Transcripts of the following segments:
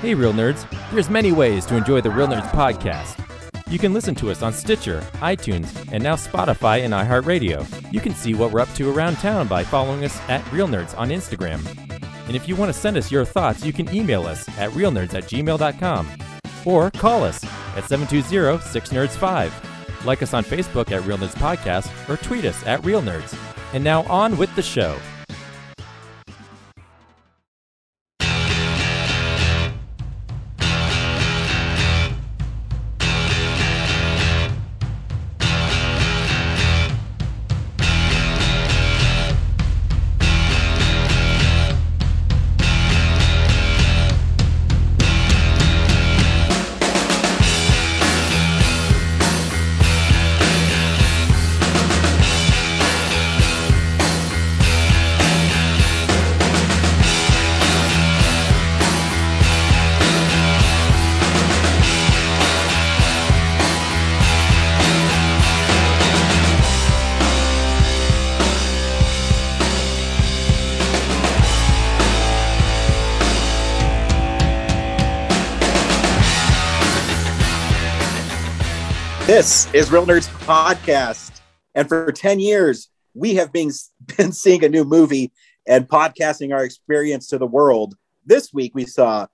Hey, Real Nerds. There's many ways to enjoy the Real Nerds podcast. You can listen to us on Stitcher, iTunes, and now Spotify and iHeartRadio. You can see what we're up to around town by following us at Real Nerds on Instagram. And if you want to send us your thoughts, you can email us at realnerds at gmail.com or call us at 720-6nerds5. Like us on Facebook at Real Nerds Podcast or tweet us at Real Nerds. And now on with the show. This is Real Nerds Podcast. And for 10 years, we have been, been seeing a new movie and podcasting our experience to the world. This week, we saw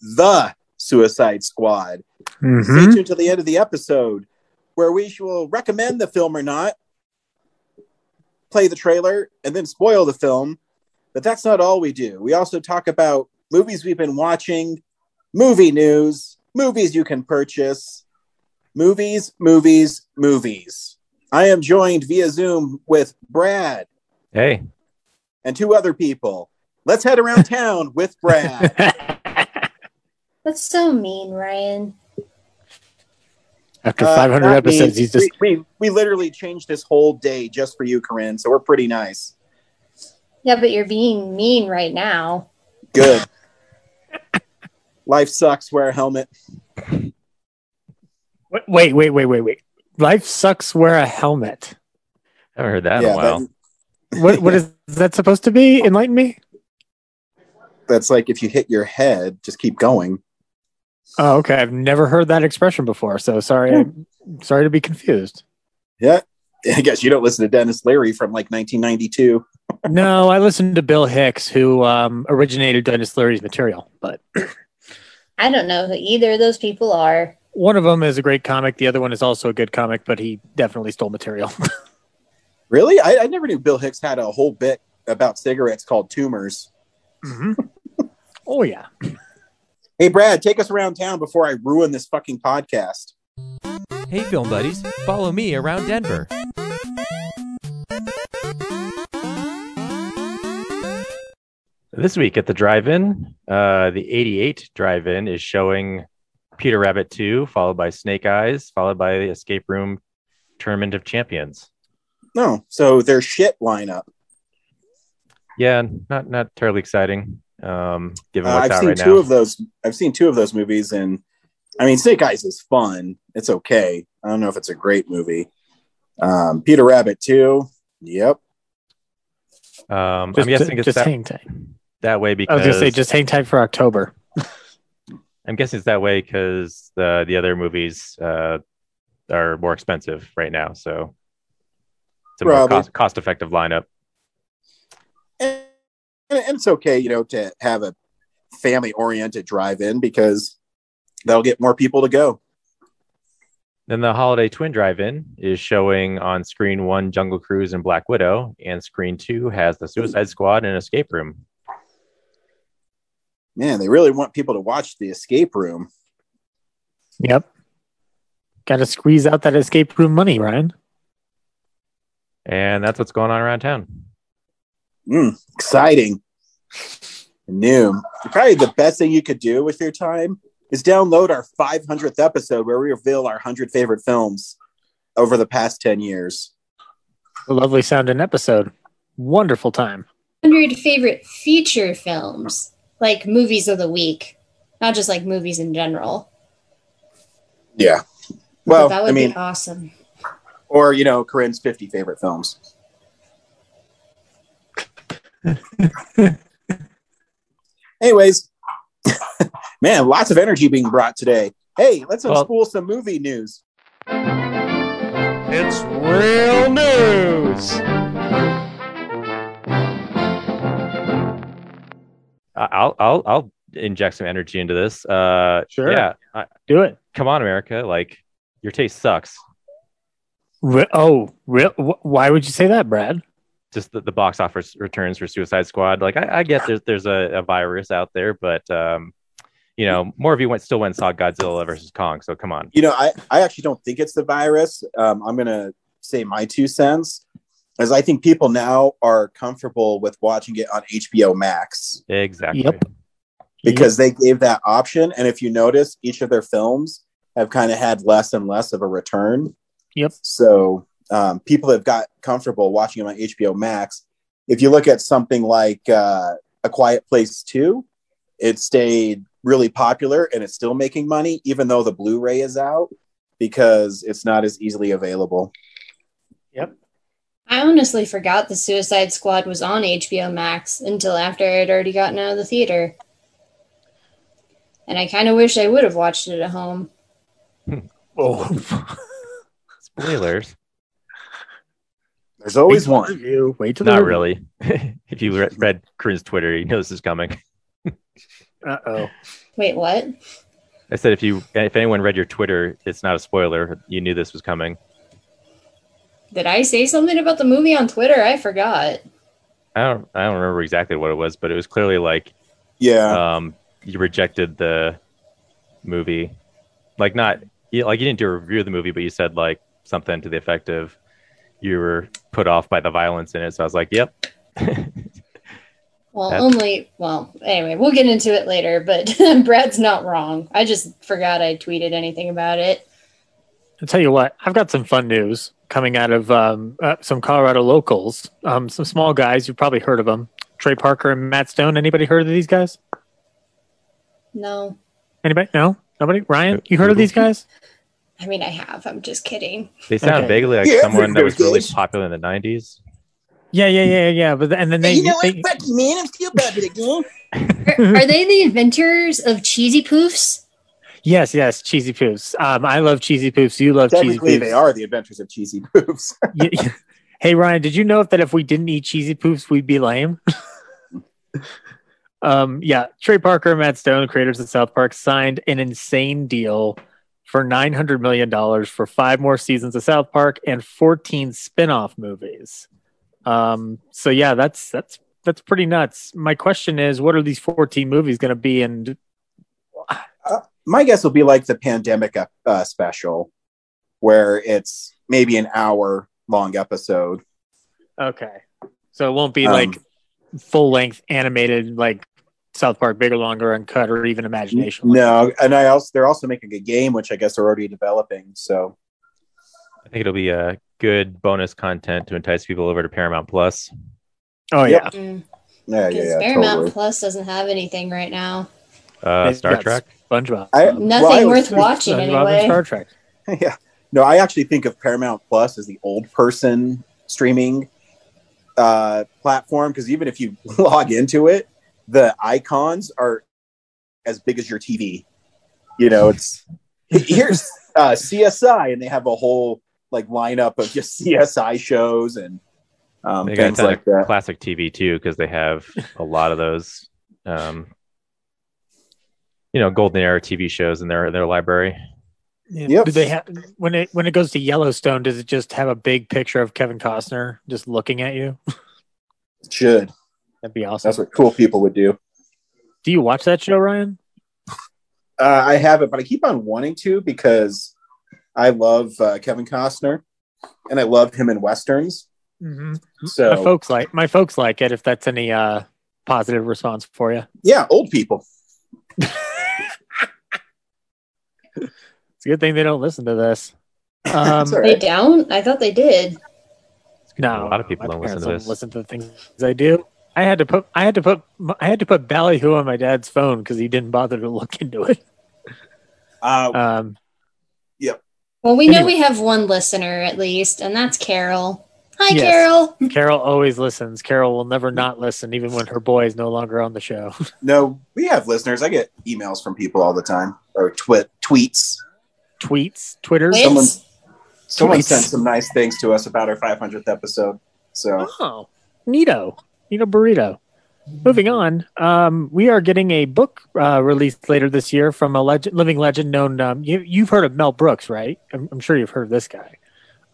The Suicide Squad. Mm-hmm. Stay tuned to the end of the episode where we will recommend the film or not, play the trailer, and then spoil the film. But that's not all we do. We also talk about movies we've been watching, movie news, movies you can purchase, movies, movies, movies. I am joined via Zoom with Brad Hey. and two other people. Let's head around town with Brad. That's so mean, Ryan. After Uh, 500 not episodes, me. he's just we, we, we literally changed this whole day just for you, Corinne. So we're pretty nice. Yeah, but you're being mean right now. Good. Life sucks. Wear a helmet. Wait, wait, wait, wait, wait. Life sucks. Wear a helmet. I haven't heard that in a while. that- What what is that supposed to be? Enlighten me. that's like if you hit your head, just keep going. Oh, okay. I've never heard that expression before, so sorry. I'm sorry to be confused. Yeah. I guess you don't listen to Denis Leary from like 1992. No, I listened to Bill Hicks, who um, originated Denis Leary's material, but I don't know who either of those people are. One of them is a great comic. The other one is also a good comic, but he definitely stole material. Really? I, I never knew Bill Hicks had a whole bit about cigarettes called tumors. Mhm. Oh yeah. Hey, Brad, take us around town before I ruin this fucking podcast. Hey, film buddies. Follow me around Denver. This week at the drive-in, uh, the 88 drive-in is showing Peter Rabbit 2, followed by Snake Eyes, followed by the Escape Room Tournament of Champions. No, so their shit lineup. Yeah, not not terribly exciting. Um, given Uh, what's I've out seen right two now. of those. I've seen two of those movies, and I mean, Snake Eyes is fun. It's okay. I don't know if it's a great movie. Um, Peter Rabbit 2. Yep. Um, Just, I'm guessing it's just that, hang tight. that way because I because was gonna say just hang tight for October. I'm guessing it's that way because the the other movies uh, are more expensive right now, so it's a more cost cost effective lineup. and, and it's okay, you know, to have a family oriented drive-in because that'll get more people to go. Then the Holiday Twin Drive-In is showing on screen one Jungle Cruise and Black Widow, and screen two has the Suicide Squad and Escape Room. Man, they really want people to watch the escape room. Yep. Got to squeeze out that escape room money, Ryan. And that's what's going on around town. Mm, exciting. New. Probably the best thing you could do with your time is download our 500th episode where we reveal our 100 favorite films over the past 10 years. A lovely sounding episode. Wonderful time. 100 favorite feature films, like movies of the week, not just like movies in general. Yeah. Well, that would I mean, be awesome. or, you know, Corinne's 50 favorite films. Anyways, Man, lots of energy being brought today. Hey, let's Well- unspool some movie news. It's real news. I'll I'll I'll inject some energy into this. Uh, Sure. Yeah. I, Do it. come on, America. Like your taste sucks. Re- oh, real? Wh- why would you say that, Brad? Just the, the box office returns for Suicide Squad. Like I, I get there's there's a, a virus out there, but um, you know, more of you went still went and saw Godzilla versus Kong. So come on. You know, I, I actually don't think it's the virus. Um, I'm going to say my two cents, as I think people now are comfortable with watching it on HBO Max Exactly. Yep. because they gave that option. And if you notice, each of their films have kind of had less and less of a return. Yep. So um, people have got comfortable watching them on HBO Max. If you look at something like uh, A Quiet Place 2, it stayed really popular and it's still making money, even though the Blu ray is out because it's not as easily available. Yep. I honestly forgot the Suicide Squad was on HBO Max until after I had already gotten out of the theater. And I kind of wish I would have watched it at home. Oh, Spoilers. There's always Wait one. review. Wait till the Not review. really. if you read, read Corinne's Twitter, you know this is coming. Uh oh. Wait, what? I said if you if anyone read your Twitter, it's not a spoiler. You knew this was coming. Did I say something about the movie on Twitter? I forgot. I don't I don't remember exactly what it was, but it was clearly like Yeah. um you rejected the movie. Like not you- like you didn't do a review of the movie, but you said like something to the effect of you were put off by the violence in it. So I was like, Yep. Well, That- only, well, anyway, we'll get into it later, but Brad's not wrong. I just forgot I tweeted anything about it. I'll tell you what, I've got some fun news coming out of um, uh, some Colorado locals. Um, some small guys, you've probably heard of them. Trey Parker and Matt Stone. Anybody heard of these guys? No, Anybody? No? Nobody? Ryan, you heard of these guys? I mean, I have. I'm just kidding. They sound Okay. vaguely like Yeah, someone that was really popular in the nineties. Yeah, yeah, yeah, yeah. But and then they, You know they Becky, man, I'm still Bobby again. Are, are they the inventors of Cheesy Poofs? Yes, yes, cheesy poofs. Um, I love cheesy poofs. You love cheesy poofs. they are the adventures of cheesy poofs. Hey Ryan, did you know that if we didn't eat cheesy poofs, we'd be lame? um, yeah, Trey Parker Matt Stone, creators of South Park, signed an insane deal for nine hundred million dollars for five more seasons of South Park and fourteen spin-off movies. Um, so yeah, that's that's that's pretty nuts. My question is, what are these fourteen movies going to be? And My guess will be like the pandemic uh, special, where it's maybe an hour long episode. okay, so it won't be Um, like full length animated like South Park, bigger, longer, uncut, or even Imagination. No, and I also they're also making a game, which I guess they're already developing. So I think it'll be a good bonus content to entice people over to Paramount Plus. Oh yeah. Yep. Mm, yeah, yeah, yeah, Paramount totally. Plus doesn't have anything right now. Uh, Star got Trek. SpongeBob. I- Um, Nothing well, I worth was- watching SpongeBob and anyway. Star Trek. yeah. No, I actually think of Paramount Plus as the old person streaming uh, platform because even if you log into it, the icons are as big as your TV. You know, it's here's uh, CSI, and they have a whole like lineup of just CSI shows and um, They got a things ton like of that. classic TV too, because they have a lot of those, um, you know, golden era TV shows in their their library. Yep. Do they have when it when it goes to Yellowstone? Does it just have a big picture of Kevin Costner just looking at you? Should That'd be awesome. that's what cool people would do. Do you watch that show, Ryan? Uh, I have it, but I keep on wanting to because I love uh, Kevin Costner and I love him in westerns. Mm-hmm. So my folks like my folks like it. If that's any uh, positive response for you, yeah, old people. it's a good thing they don't listen to this. Um, That's They don't? I thought they did. No, A lot of people don't listen to this. Listen to the things I do. I had to put I had to put I had to put Ballyhoo on my dad's phone because he didn't bother to look into it. Uh, Um, yep. Well, we know we have one listener at least, and that's Carol. Hi, Yes. Carol. Carol always listens. Carol will never not listen, even when her boy is no longer on the show. No, we have listeners. I get emails from people all the time or twit tweets. Tweets, Twitter. Someone, someone Tweets. sent some nice things to us about our 500th episode. So Oh, neato, neato burrito. Moving on, um, we are getting a book uh, released later this year from a legend, living legend known. Um, you, you've heard of Mel Brooks, right? I'm, I'm sure you've heard of this guy.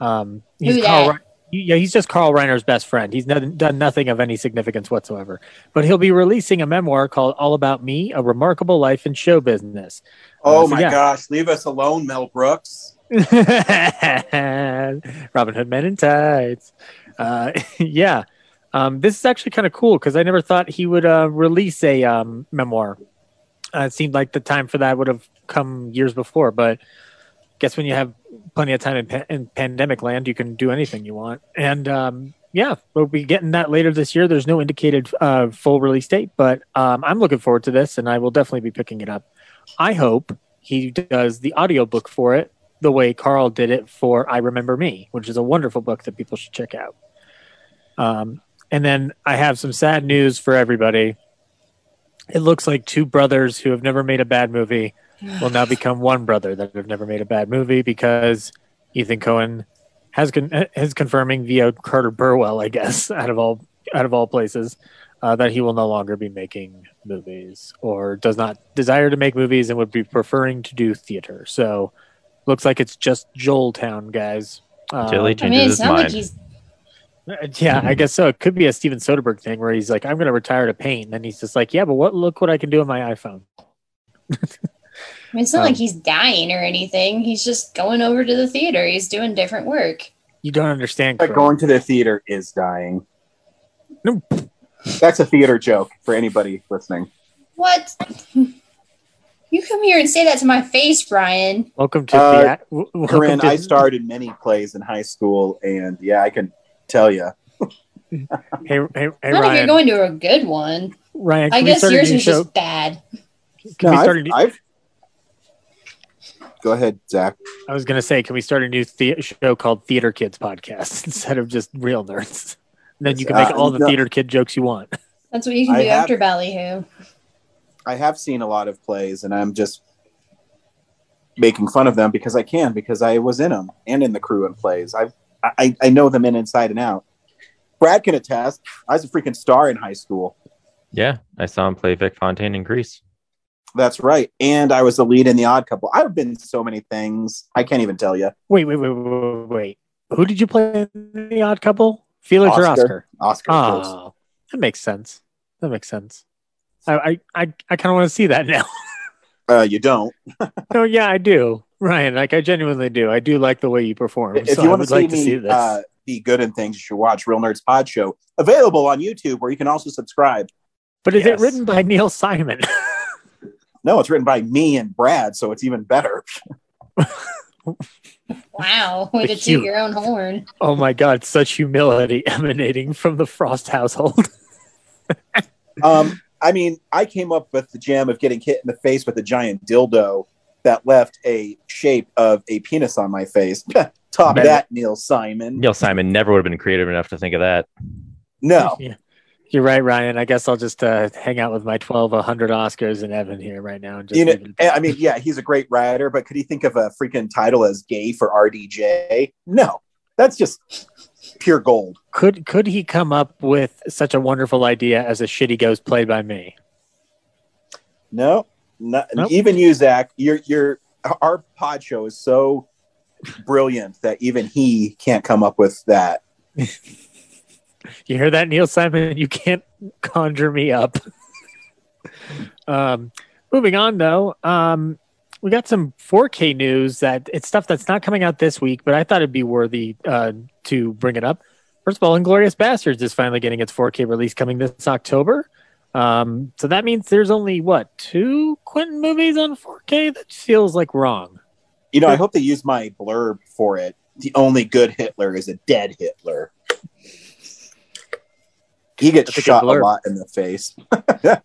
Um, he's Who Carl, dat? Re- yeah, he's just Carl Reiner's best friend. He's no, done nothing of any significance whatsoever. But he'll be releasing a memoir called "All About Me: A Remarkable Life in Show Business." Oh Uh, so my yeah. gosh, leave us alone, Mel Brooks. Robin Hood Men in Tights. Uh, yeah. Um, this is actually kind of cool because I never thought he would uh, release a um, memoir. Uh, it seemed like the time for that would have come years before, but guess when you have plenty of time in, pa- in pandemic land, you can do anything you want. And um, yeah, we'll be getting that later this year. There's no indicated uh, full release date, but um, I'm looking forward to this, and I will definitely be picking it up. I hope he does the audiobook for it the way Carl did it for I Remember Me, which is a wonderful book that people should check out. Um, and then I have some sad news for everybody. It looks like two brothers who have never made a bad movie will now become one brother that have never made a bad movie because Ethan Coen has con- is confirming via Carter Burwell, I guess, out of all out of all places, uh, that he will no longer be making movies or does not desire to make movies and would be preferring to do theater. So looks like it's just Joel Town, guys. Uh, Until he I changes mean, his mind. like yeah, I guess so. It could be a Steven Soderbergh thing where he's like, "I'm going to retire to paint," and then he's just like, "Yeah, but what? Look what I can do on my iPhone." I mean, it's not Um, like he's dying or anything. He's just going over to the theater. He's doing different work. You don't understand. But going to the theater is dying. No. That's a theater joke for anybody listening. What? You come here and say that to my face, Brian. Welcome to Uh, the. welcome Corinne, to- I starred in many plays in high school, and yeah, I can tell you. Hey, hey, hey not if you're going to a good one. Ryan, I we guess start yours new was show? just bad. Can we No, start a I've, new- I've- Go ahead, Zach. I was going to say, can we start a new the- show called Theater Kids Podcast instead of just Real Nerds? then you can make Uh, all the no. theater kid jokes you want. That's what you can I do have- after Ballyhoo. I have seen a lot of plays, and I'm just making fun of them because I can, because I was in them and in the crew and plays. I've, I I know them in inside and out. Brad can attest. I was a freaking star in high school. Yeah, I saw him play Vic Fontaine in Grease. That's right, and I was the lead in the Odd Couple. I've been so many things. I can't even tell you. Wait, wait, wait, wait, wait. Who did you play in The Odd Couple? Felix or Oscar. Oscar? Oscar. of. Oh, that makes sense. That makes sense. I I I, I kind of want to see that now. Uh, you don't. no, yeah, I do, Ryan. Like I genuinely do. I do like the way you perform. if so you want to see like me to see this. Uh, be good in things, you should watch Real Nerds Pod Show, available on YouTube, where you can also subscribe. but is yes. it written by Neil Simon? No, it's written by me and Brad, so it's even better. Wow, way to cute- toot your own horn. oh my God! Such humility emanating from the Frost household. Um, I mean, I came up with the jam of getting hit in the face with a giant dildo that left a shape of a penis on my face. Top Better. that, Neil Simon. Neil Simon never would have been creative enough to think of that. No, Yeah. You're right, Ryan. I guess I'll just uh, hang out with my 12 100 Oscars and Evan here right now. And just you know, leave I mean, yeah, he's a great writer, but could he think of a freaking title as gay for RDJ? No, that's just pure gold. could could he come up with such a wonderful idea as a shitty ghost played by me? No, not, Nope. even you, Zach. Your your our pod show is so brilliant that even he can't come up with that. You hear that, Neil Simon? You can't conjure me up. um, moving on, though, um, we got some 4K news that it's stuff that's not coming out this week, but I thought it'd be worthy uh, to bring it up. First of all, Inglourious Basterds is finally getting its 4K release coming this October. Um, so that means there's only what two Quentin movies on 4K? That feels like wrong. You know, I hope they use my blurb for it. The only good Hitler is a dead Hitler. He gets a shot a blurb. lot in the face.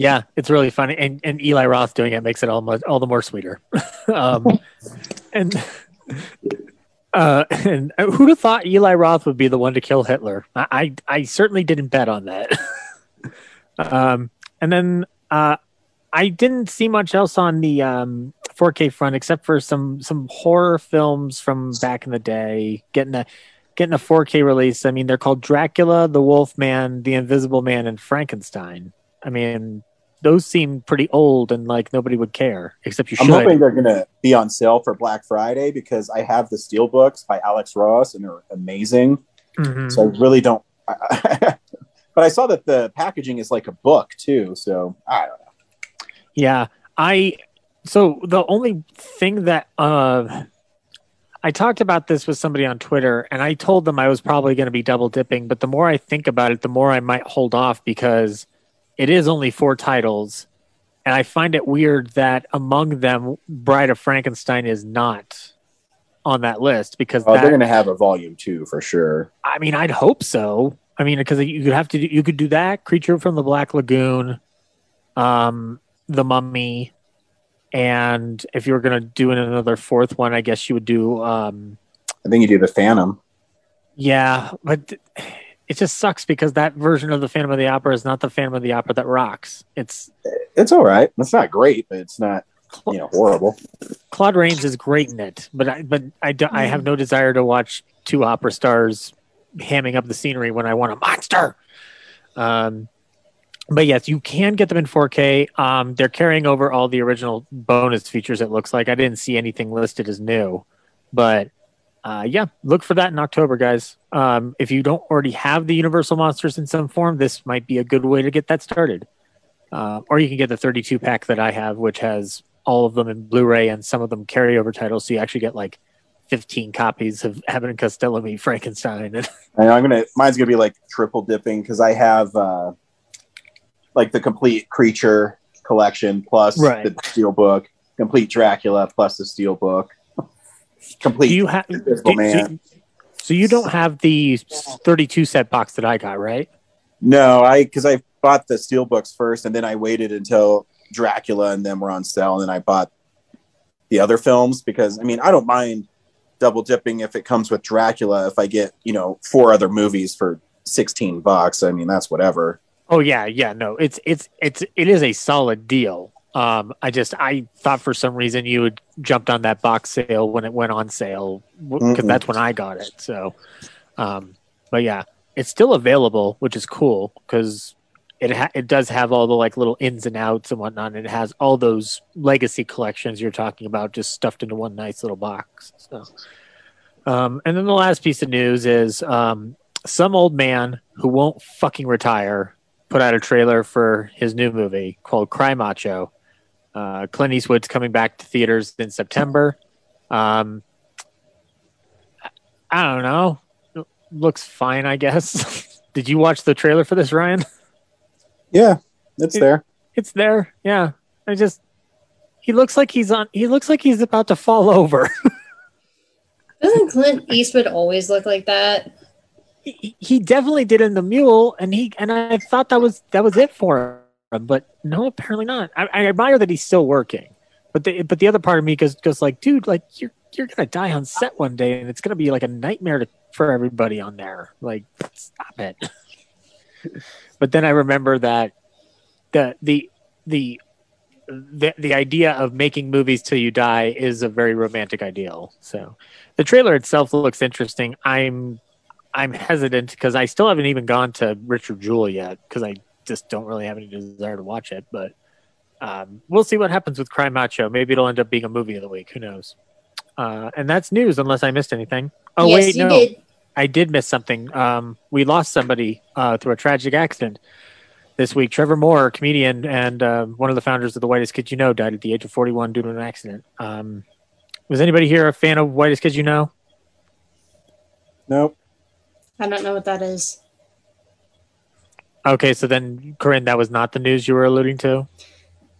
Yeah, it's really funny, and and Eli Roth doing it makes it all much, all the more sweeter. um, and Uh, and who'd have thought Eli Roth would be the one to kill Hitler? I I, I certainly didn't bet on that. um, and then uh, I didn't see much else on the um, 4K front except for some some horror films from back in the day getting a getting a 4K release. I mean, they're called Dracula, The Wolf Man, The Invisible Man, and Frankenstein. I mean, those seem pretty old and like nobody would care except you I'm hoping they're gonna be on sale for Black Friday because I have the steel books by Alex Ross and they're amazing. Mhm. So I really don't. but I saw that the packaging is like a book too. So I don't know. Yeah, I so the only thing that uh I talked about this with somebody on Twitter and I told them I was probably going to be double dipping, but the more I think about it, the more I might hold off because it is only four titles and I find it weird that among them Bride of Frankenstein is not on that list because Oh, that, they're gonna have a volume two for sure. I mean, I'd hope so. I mean, because you could have to, do, you could do that. Creature from the Black Lagoon, um, The Mummy, and if you were going to do another fourth one, I guess you would do, um, I think you do the Phantom. yeah, but it just sucks because that version of the Phantom of the Opera is not the Phantom of the Opera that rocks. It's It's all right. It's not great, but it's not you know horrible. Claude Rains is great in it, but I, but I, do, I have no desire to watch two opera stars hamming up the scenery when I want a monster. Um, but yes, you can get them in 4K. Um, they're carrying over all the original bonus features. It looks like I didn't see anything listed as new, but uh, yeah, look for that in October, guys. Um, if you don't already have the Universal monsters in some form, this might be a good way to get that started. Uh, or you can get the 32 pack that I have, which has all of them in Blu-ray and some of them carryover titles. So you actually get like 15 copies of Abbott and Costello meet Frankenstein. And I'm gonna mine's gonna be like triple dipping because I have uh like the complete creature collection plus Right. the steel book, complete Dracula plus the steel book, complete do you have? Invisible Man. so you don't have the 32 set box that I got, right? No, I because I bought the steel books first, and then I waited until Dracula and then were on sale, and then I bought the other films because I mean I don't mind double dipping if it comes with Dracula. If I get you know four other movies for sixteen bucks, I mean that's whatever. Oh yeah, yeah. No, it's it's it's it is a solid deal. Um, I just I thought for some reason you had jumped on that box sale when it went on sale because that's when I got it. So, um, but yeah, it's still available, which is cool because it ha- it does have all the like little ins and outs and whatnot. And it has all those legacy collections you're talking about just stuffed into one nice little box. So, um, and then the last piece of news is um, some old man who won't fucking retire put out a trailer for his new movie called Cry Macho. Uh, Clint Eastwood's coming back to theaters in September. Um, I don't know. Looks fine, I guess. Did you watch the trailer for this, Ryan? Yeah, it's there. It's there. Yeah. I just he looks like he's on he looks like he's about to fall over. Doesn't Clint Eastwood always look like that? He, he definitely did in the mule and he and I thought that was that was it for him, but no, apparently not. I, I admire that he's still working. But the but the other part of me goes goes like, dude, like you're you're gonna die on set one day and it's gonna be like a nightmare to, for everybody on there. Like, stop it. but then I remember that the the the the the idea of making movies till you die is a very romantic ideal. So the trailer itself looks interesting. I'm I'm hesitant because I still haven't even gone to Richard Jewell yet because I just don't really have any desire to watch it. But um, we'll see what happens with Cry Macho. Maybe it'll end up being a movie of the week. Who knows? Uh, and that's news, unless I missed anything. Oh yes, wait, you no, did. I did miss something. Um, we lost somebody uh, through a tragic accident this week. Trevor Moore, comedian and uh, one of the founders of the Whitest Kids You Know, died at the age of 41 due to an accident. Um, was anybody here a fan of Whitest Kids You Know? Nope. I don't know what that is. Okay, so then, Corinne, that was not the news you were alluding to.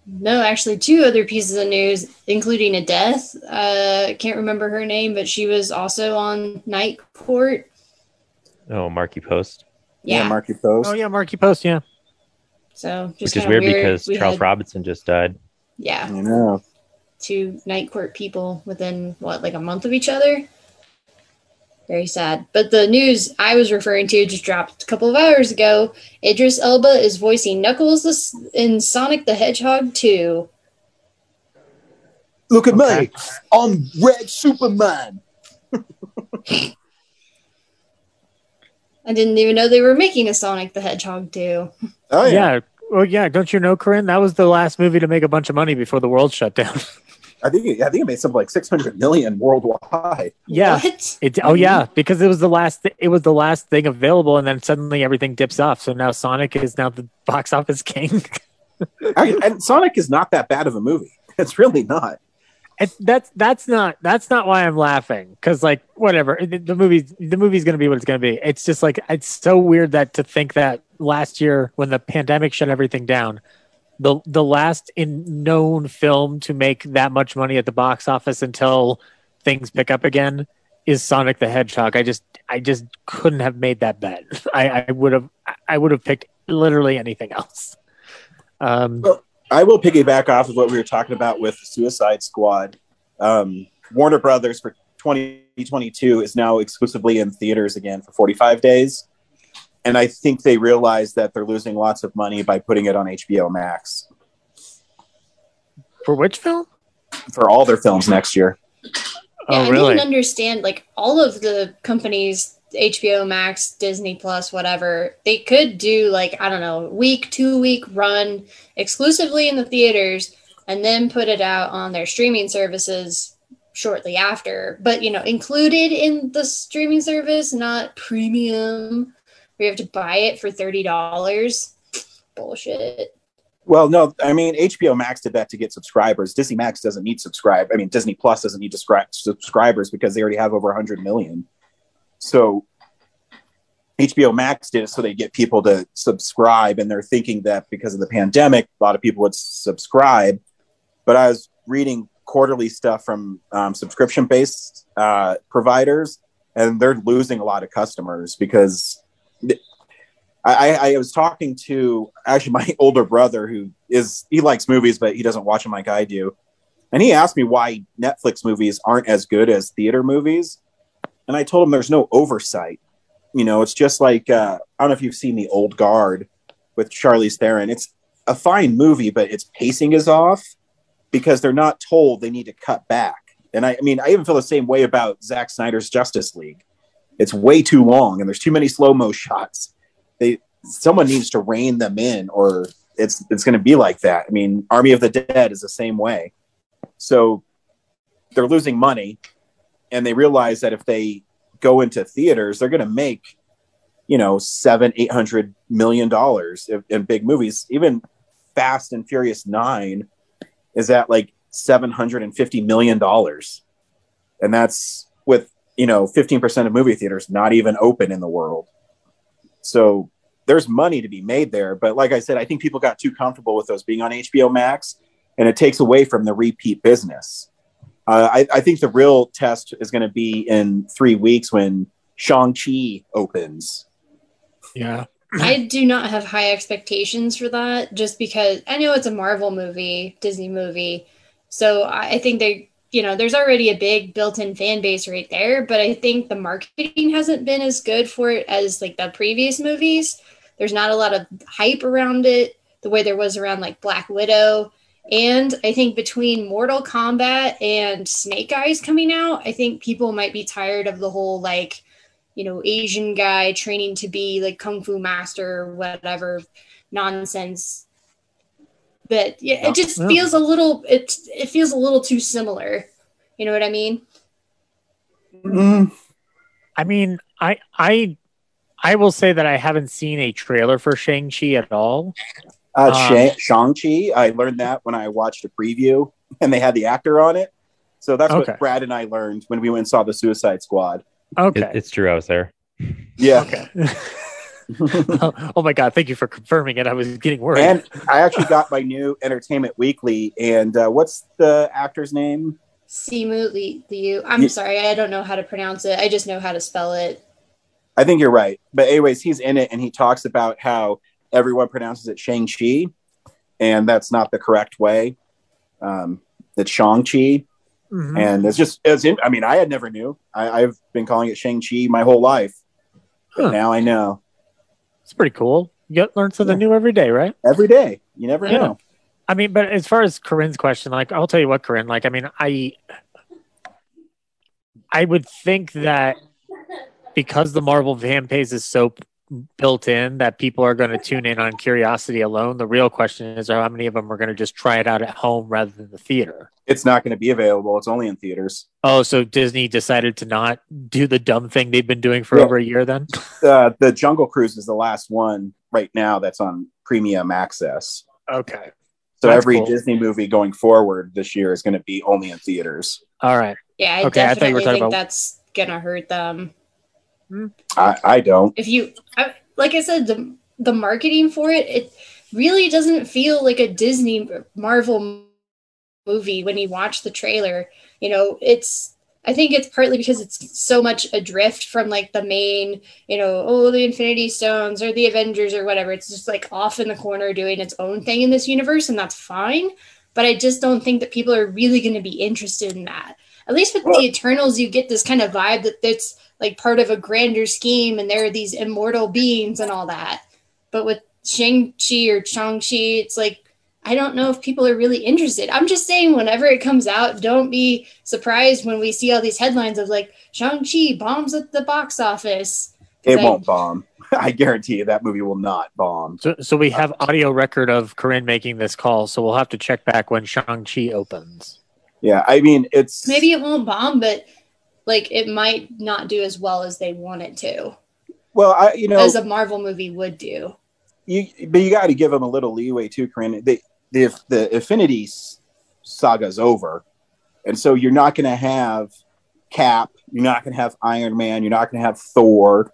No, actually, two other pieces of news, including a death. Uh, I can't remember her name, but she was also on Night Court. Oh, Markie Post. Yeah. Markie Post. Oh yeah, Markie Post. Yeah. so just Which is kinda weird, because We Charles had- Robinson just died. Yeah, You know. two Night Court people within what, like a month of each other. Very sad. But the news I was referring to just dropped a couple of hours ago. Idris Elba is voicing Knuckles in Sonic the Hedgehog 2. Look at Okay. me. I'm Red Superman. I didn't even know they were making a Sonic the Hedgehog 2. Oh yeah. Well, yeah. Don't you know, Corinne? That was the last movie to make a bunch of money before the world shut down. I think it, I think it made something like 600 million worldwide. yeah. What? It, oh yeah, because it was the last. Th- it was the last thing available, and then suddenly everything dips off. So now Sonic is now the box office king. I, and Sonic is not that bad of a movie. It's really not. It, that's that's not that's not why I'm laughing because like whatever the, the movie the movie's gonna be what it's gonna be. It's just like it's so weird that to think that last year when the pandemic shut everything down, the the last in known film to make that much money at the box office until things pick up again is Sonic the Hedgehog. I just I just couldn't have made that bet. I, I would have I would have picked literally anything else. Um, Well, I will piggyback off of what we were talking about with Suicide Squad. Um, Warner Brothers for 2022 is now exclusively in theaters again for 45 days. And I think they realize that they're losing lots of money by putting it on HBO Max for which film? for all their films next year. Oh, yeah, oh I really? didn't understand like all of the companies, HBO Max, Disney Plus, whatever, they could do like, I don't know, week, two week run exclusively in the theaters and then put it out on their streaming services shortly after. But you know, included in the streaming service, not premium, you have to buy it for thirty dollars. Bullshit. Well, no, I mean HBO Max did that to get subscribers. Disney Max doesn't need subscribe. I mean Disney Plus doesn't need subscribers because they already have over 100 million. So HBO Max did it so they get people to subscribe, and they're thinking that because of the pandemic, a lot of people would subscribe. But I was reading quarterly stuff from um, subscription-based uh, providers, and they're losing a lot of customers because I, I was talking to actually my older brother who is he likes movies but he doesn't watch them like I do, and he asked me why Netflix movies aren't as good as theater movies, and I told him there's no oversight. You know, it's just like uh, I don't know if you've seen The Old Guard with Charlize Theron. It's a fine movie, but its pacing is off because they're not told they need to cut back. And I, I mean, I even feel the same way about Zack Snyder's Justice League. It's way too long, and there's too many slow mo shots they someone needs to rein them in or it's it's going to be like that. I mean army of the dead is the same way. So they're losing money and they realize that if they go into theaters they're going to make you know seven eight hundred million dollars in, big movies. Even fast and furious 9 is at like 750 million dollars. And that's with you know 15% of movie theaters not even open in the world so there's money to be made there. But like I said, I think people got too comfortable with those being on HBO Max, and it takes away from the repeat business. Uh, I, I think the real test is going to be in three weeks when Shang Chi opens. Yeah. I do not have high expectations for that just because I know it's a Marvel movie, Disney movie. So I I think they, you know, there's already a big built in fan base right there. But I think the marketing hasn't been as good for it as like the previous movies. There's not a lot of hype around it the way there was around like Black Widow. And I think between Mortal Kombat and Snake Eyes coming out, I think people might be tired of the whole like, you know, Asian guy training to be like kung fu master or whatever nonsense. But yeah, Yeah. it just Yeah. feels a little it it feels a little too similar. You know what I mean? Mm, I mean, I I I will say that I haven't seen a trailer for Shang Chi at all. uh, Um, Shang-Chi, I learned that when I watched a preview and they had the actor on it. So that's Okay. what Brad and I learned when we went and saw the Suicide Squad. Okay. It, it's true. I was there. Yeah. okay. oh, my god! Thank you for confirming it. I was getting worried. and I actually got my new Entertainment Weekly. And uh, what's the actor's name? Simu Li- Liu. I'm Ye- sorry, I don't know how to pronounce it. I just know how to spell it. I think you're right. But anyways, he's in it and he talks about how everyone pronounces it Shang-Chi, and that's not the correct way. Um, it's Shang-Chi. Mhm. and it's just it's. In, I mean, I had never knew. I, I've been calling it Shang Chi my whole life, but Huh. now I know. It's pretty cool. You get learn something new every day, right? Every day, you never Yeah. know. I mean, but as far as Corinne's question, like I'll tell you what, Corinne, like I mean, I I would think that because the Marvel fan base is so built in that people are going to tune in on curiosity alone. The real question is how many of them are going to just try it out at home rather than the theater. It's not going to be available. It's only in theaters. Oh, so Disney decided to not do the dumb thing they've been doing for Yeah. over a year then? Uh, the Jungle Cruise is the last one right now that's on premium access. Okay. So That's every cool. Disney movie going forward this year is going to be only in theaters. All right. Yeah, I Okay, I thought you were definitely talking think about- that's gonna hurt them. Mm-hmm. I, I don't. If you, I, like I said, the the marketing for it, it really doesn't feel like a Disney Marvel movie when you watch the trailer. You know, it's. I think it's partly because it's so much adrift from like the main, you know, oh the Infinity Stones or the Avengers or whatever. It's just like off in the corner doing its own thing in this universe, and that's fine. But I just don't think that people are really going to be interested in that. At least with Well- the Eternals, you get this kind of vibe that it's like part of a grander scheme and there are these immortal beings and all that. But with Shang-Chi or Shang-Chi, it's like, I don't know if people are really interested. I'm just saying, whenever it comes out, don't be surprised when we see all these headlines of like, Shang-Chi bombs at the box office. It Like- won't bomb. I guarantee you that movie will not bomb. So, so we have audio record of Corinne making this call, so we'll have to check back when Shang-Chi opens. Yeah, I mean it's Maybe it won't bomb, but like it might not do as well as they want it to, well, I you know as a Marvel movie would do. you but you got to give them a little leeway too, Corinne. The the the Infinity s- saga's over, and so you're not going to have Cap. You're not going to have Iron Man. You're not going to have Thor.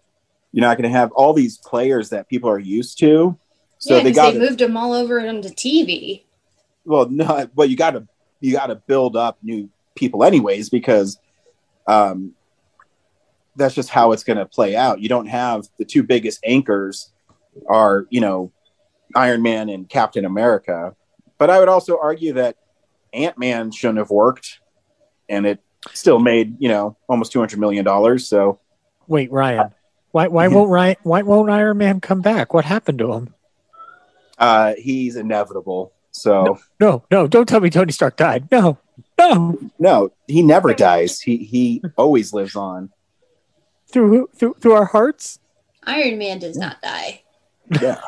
You're not going to have all these players that people are used to. So yeah, they because got they moved them all over onto TV. well, no, but you got to you got to build up new people anyways because um, that's just how it's going to play out. You don't have the two biggest anchors are you know Iron Man and Captain America, but I would also argue that Ant Man shouldn't have worked, and it still made you know almost two hundred million dollars. So Wait, Ryan, why why won't Ryan why won't Iron Man come back? What happened to him? uh, he's inevitable. So No, no, don't tell me Tony Stark died. No, no. no, he never dies. He he always lives on. Through through through our hearts. Iron Man does not die. Yeah.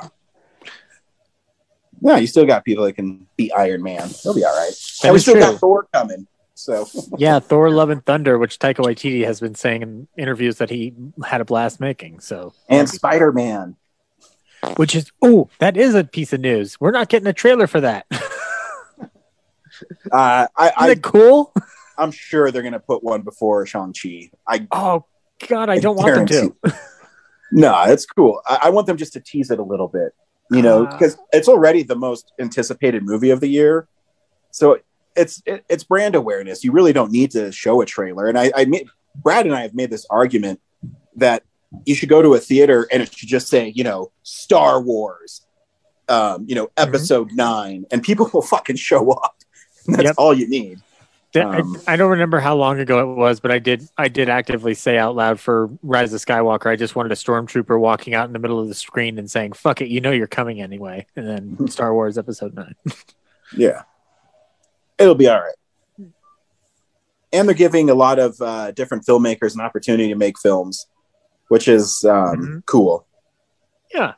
no, you still got people that can beat Iron Man. They'll be all right. That and we still true. got Thor coming. So Yeah, Thor: Love and Thunder, which Taika Waititi has been saying in interviews that he had a blast making. So, and Spider Man. Which is oh, that is a piece of news. We're not getting a trailer for that. Uh, I, Isn't I it cool? I'm sure they're gonna put one before Shang Chi. I Oh God, I don't want them to. no, it's cool. I, I want them just to tease it a little bit. You know, Ah. because it's already the most anticipated movie of the year. So it's it, it's brand awareness. You really don't need to show a trailer. And I, I Brad and I have made this argument that you should go to a theater and it should just say, you know, Star Wars, um, you know, episode nine, and people will fucking show up. That's Yep. all you need. Um, I, I don't remember how long ago it was, but I did I did actively say out loud for Rise of Skywalker. I just wanted a stormtrooper walking out in the middle of the screen and saying "fuck it," you know you're coming anyway. And then Star Wars Episode Nine. Yeah. It'll be all right. And they're giving a lot of uh, different filmmakers an opportunity to make films, which is um, Mhm. cool. Yeah.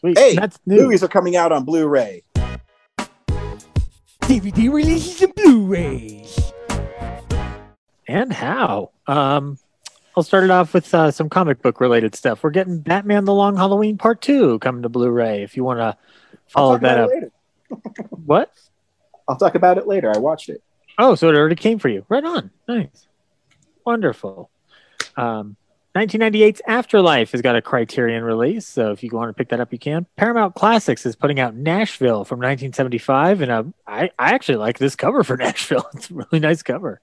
Sweet. Hey, that's new. Movies are coming out on Blu ray. DVD releases and Blu-rays. and how. Um, I'll start it off with uh, some comic book related stuff. We're getting Batman: The Long Halloween Part Two coming to Blu-ray. If you want to follow I'll talk that about up, it later. what? I'll talk about it later. I watched it. Oh, so it already came for you. Right on. Nice. Wonderful. Um, 1998's Afterlife has got a Criterion release, so if you want to pick that up, you can. Paramount Classics is putting out Nashville from 1975, and uh, I, actually like this cover for Nashville. It's a really nice cover.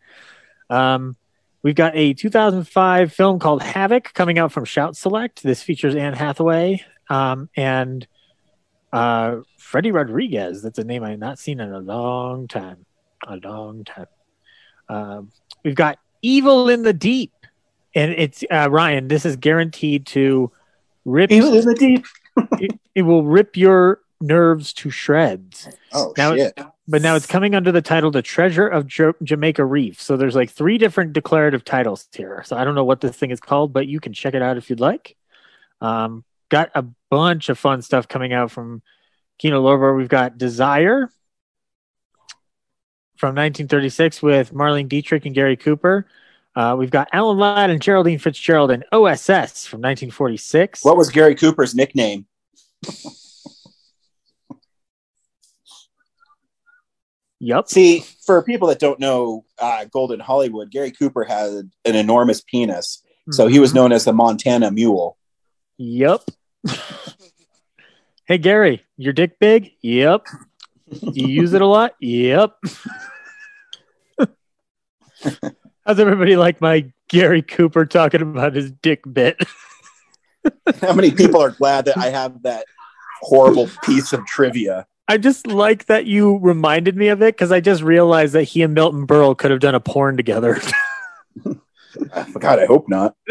Um, we've got a 2005 film called Havoc coming out from Shout Select. This features Anne Hathaway, um, and Uh, Freddy Rodriguez. That's a name I've not seen in a long time. A long time. Um, we've got Evil in the Deep, and it's uh, Ryan. This is guaranteed to rip. Evil in the deep. it, it will rip your nerves to shreds. Oh Now- shit! But now it's coming under the title "The Treasure of Ja- Jamaica Reef." So there's like three different declarative titles here. So I don't know what this thing is called, but you can check it out if you'd like. Um, got a bunch of fun stuff coming out from Kino Lorber. We've got Desire from 1936 with Marlene Dietrich and Gary Cooper. Uh, we've got Alan Ladd and Geraldine Fitzgerald in OSS from 1946. What was Gary Cooper's nickname? Yup. See, for people that don't know uh, Golden Hollywood, Gary Cooper had an enormous penis, so he was Mhm. known as the Montana Mule. Yep. hey Gary, your dick big? Yep. You use it a lot? Yep. How's everybody like my Gary Cooper talking about his dick bit? How many people are glad that I have that horrible piece of trivia? I just like that you reminded me of it because I just realized that he and Milton Berle could have done a porn together. God, I hope not.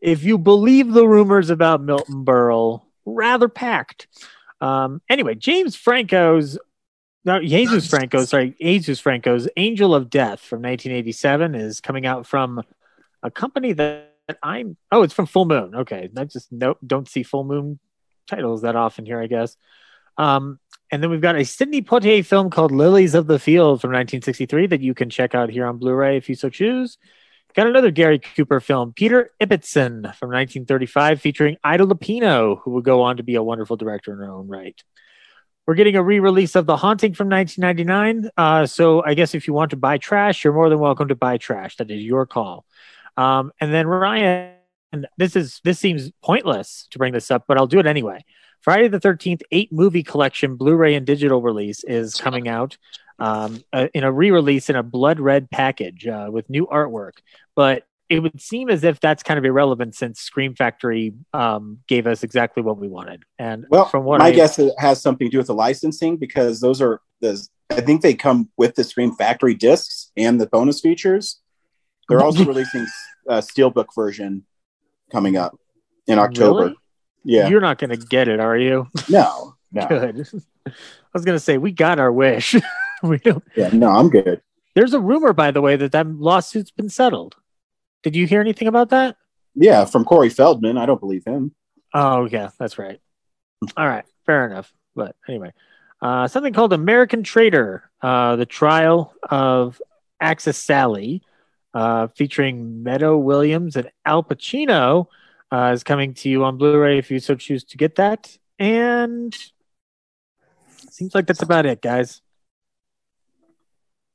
if you believe the rumors about Milton Berle, rather packed. Um, anyway, James Franco's, no, Jesus Franco, sorry, Jesus Franco's Angel of Death from 1987 is coming out from a company that I'm, oh, it's from Full Moon. Okay. I just no, don't see Full Moon titles that often here, I guess. Um, and then we've got a Sidney Poitier film called Lilies of the Field from 1963 that you can check out here on Blu ray if you so choose. Got another Gary Cooper film, Peter Ibbetson from 1935, featuring Ida Lupino, who would go on to be a wonderful director in her own right. We're getting a re release of The Haunting from 1999. Uh, so I guess if you want to buy trash, you're more than welcome to buy trash. That is your call. Um, and then Ryan, this is this seems pointless to bring this up, but I'll do it anyway. Friday the 13th, eight movie collection Blu ray and digital release is coming out um, uh, in a re release in a blood red package uh, with new artwork. But it would seem as if that's kind of irrelevant since Scream Factory um, gave us exactly what we wanted. And Well, from what my I, guess it has something to do with the licensing because those are the. I think they come with the Scream Factory discs and the bonus features. They're also releasing a steelbook version coming up in October. Really? Yeah, you're not going to get it, are you? no, no, Good. I was going to say we got our wish. we don't. yeah, no, I'm good. There's a rumor, by the way, that that lawsuit's been settled. Did you hear anything about that? Yeah, from Corey Feldman. I don't believe him. Oh, yeah, that's right. All right, fair enough. But anyway, uh, something called American Traitor, uh, the trial of Axis Sally, uh, featuring Meadow Williams and Al Pacino, uh, is coming to you on Blu-ray if you so choose to get that. And seems like that's about it, guys.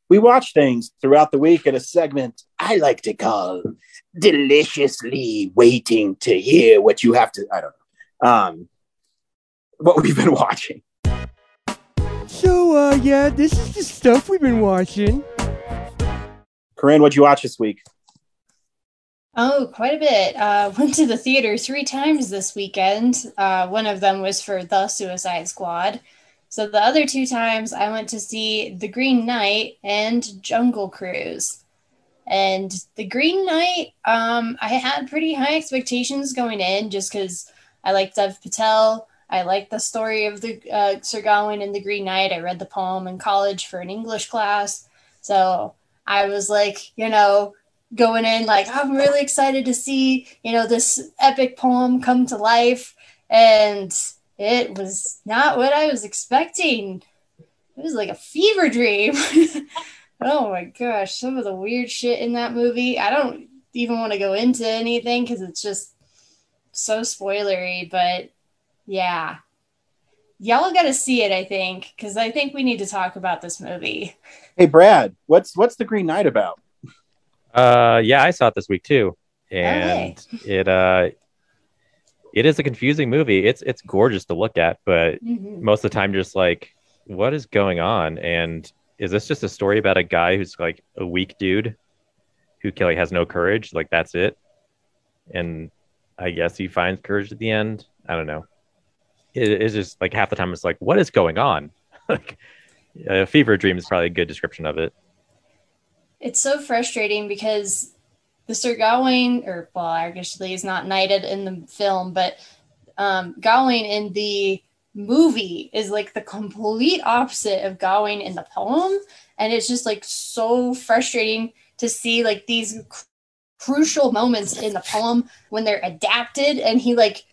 We watch things throughout the week in a segment I like to call deliciously waiting to hear what you have to. I don't know. Um, what we've been watching. So, uh, yeah, this is the stuff we've been watching. Corinne, what'd you watch this week? Oh, quite a bit. Uh, went to the theater three times this weekend. Uh, one of them was for The Suicide Squad. So the other two times I went to see The Green Knight and Jungle Cruise. And The Green Knight, um, I had pretty high expectations going in just because I like Dev Patel. I like the story of the uh, Sir Gawain and the Green Knight. I read the poem in college for an English class. So I was like, you know, going in like I'm really excited to see you know this epic poem come to life, and it was not what I was expecting. It was like a fever dream. oh my gosh, some of the weird shit in that movie. I don't even want to go into anything because it's just so spoilery. But yeah, y'all got to see it. I think because I think we need to talk about this movie. Hey, Brad, what's what's the Green Knight about? Uh, yeah, I saw it this week too, Okay. and it uh, it is a confusing movie. It's it's gorgeous to look at, but Mhm. most of the time, just like, what is going on? And is this just a story about a guy who's like a weak dude who Kelly has no courage? Like that's it. And I guess he finds courage at the end. I don't know. It, it's just like half the time it's like, what is going on? like, a fever dream is probably a good description of it. It's so frustrating because the Sir Gawain, or well, actually, he's not knighted in the film, but um, Gawain in the movie is like the complete opposite of Gawain in the poem, and it's just like so frustrating to see like these cr- crucial moments in the poem when they're adapted, and he like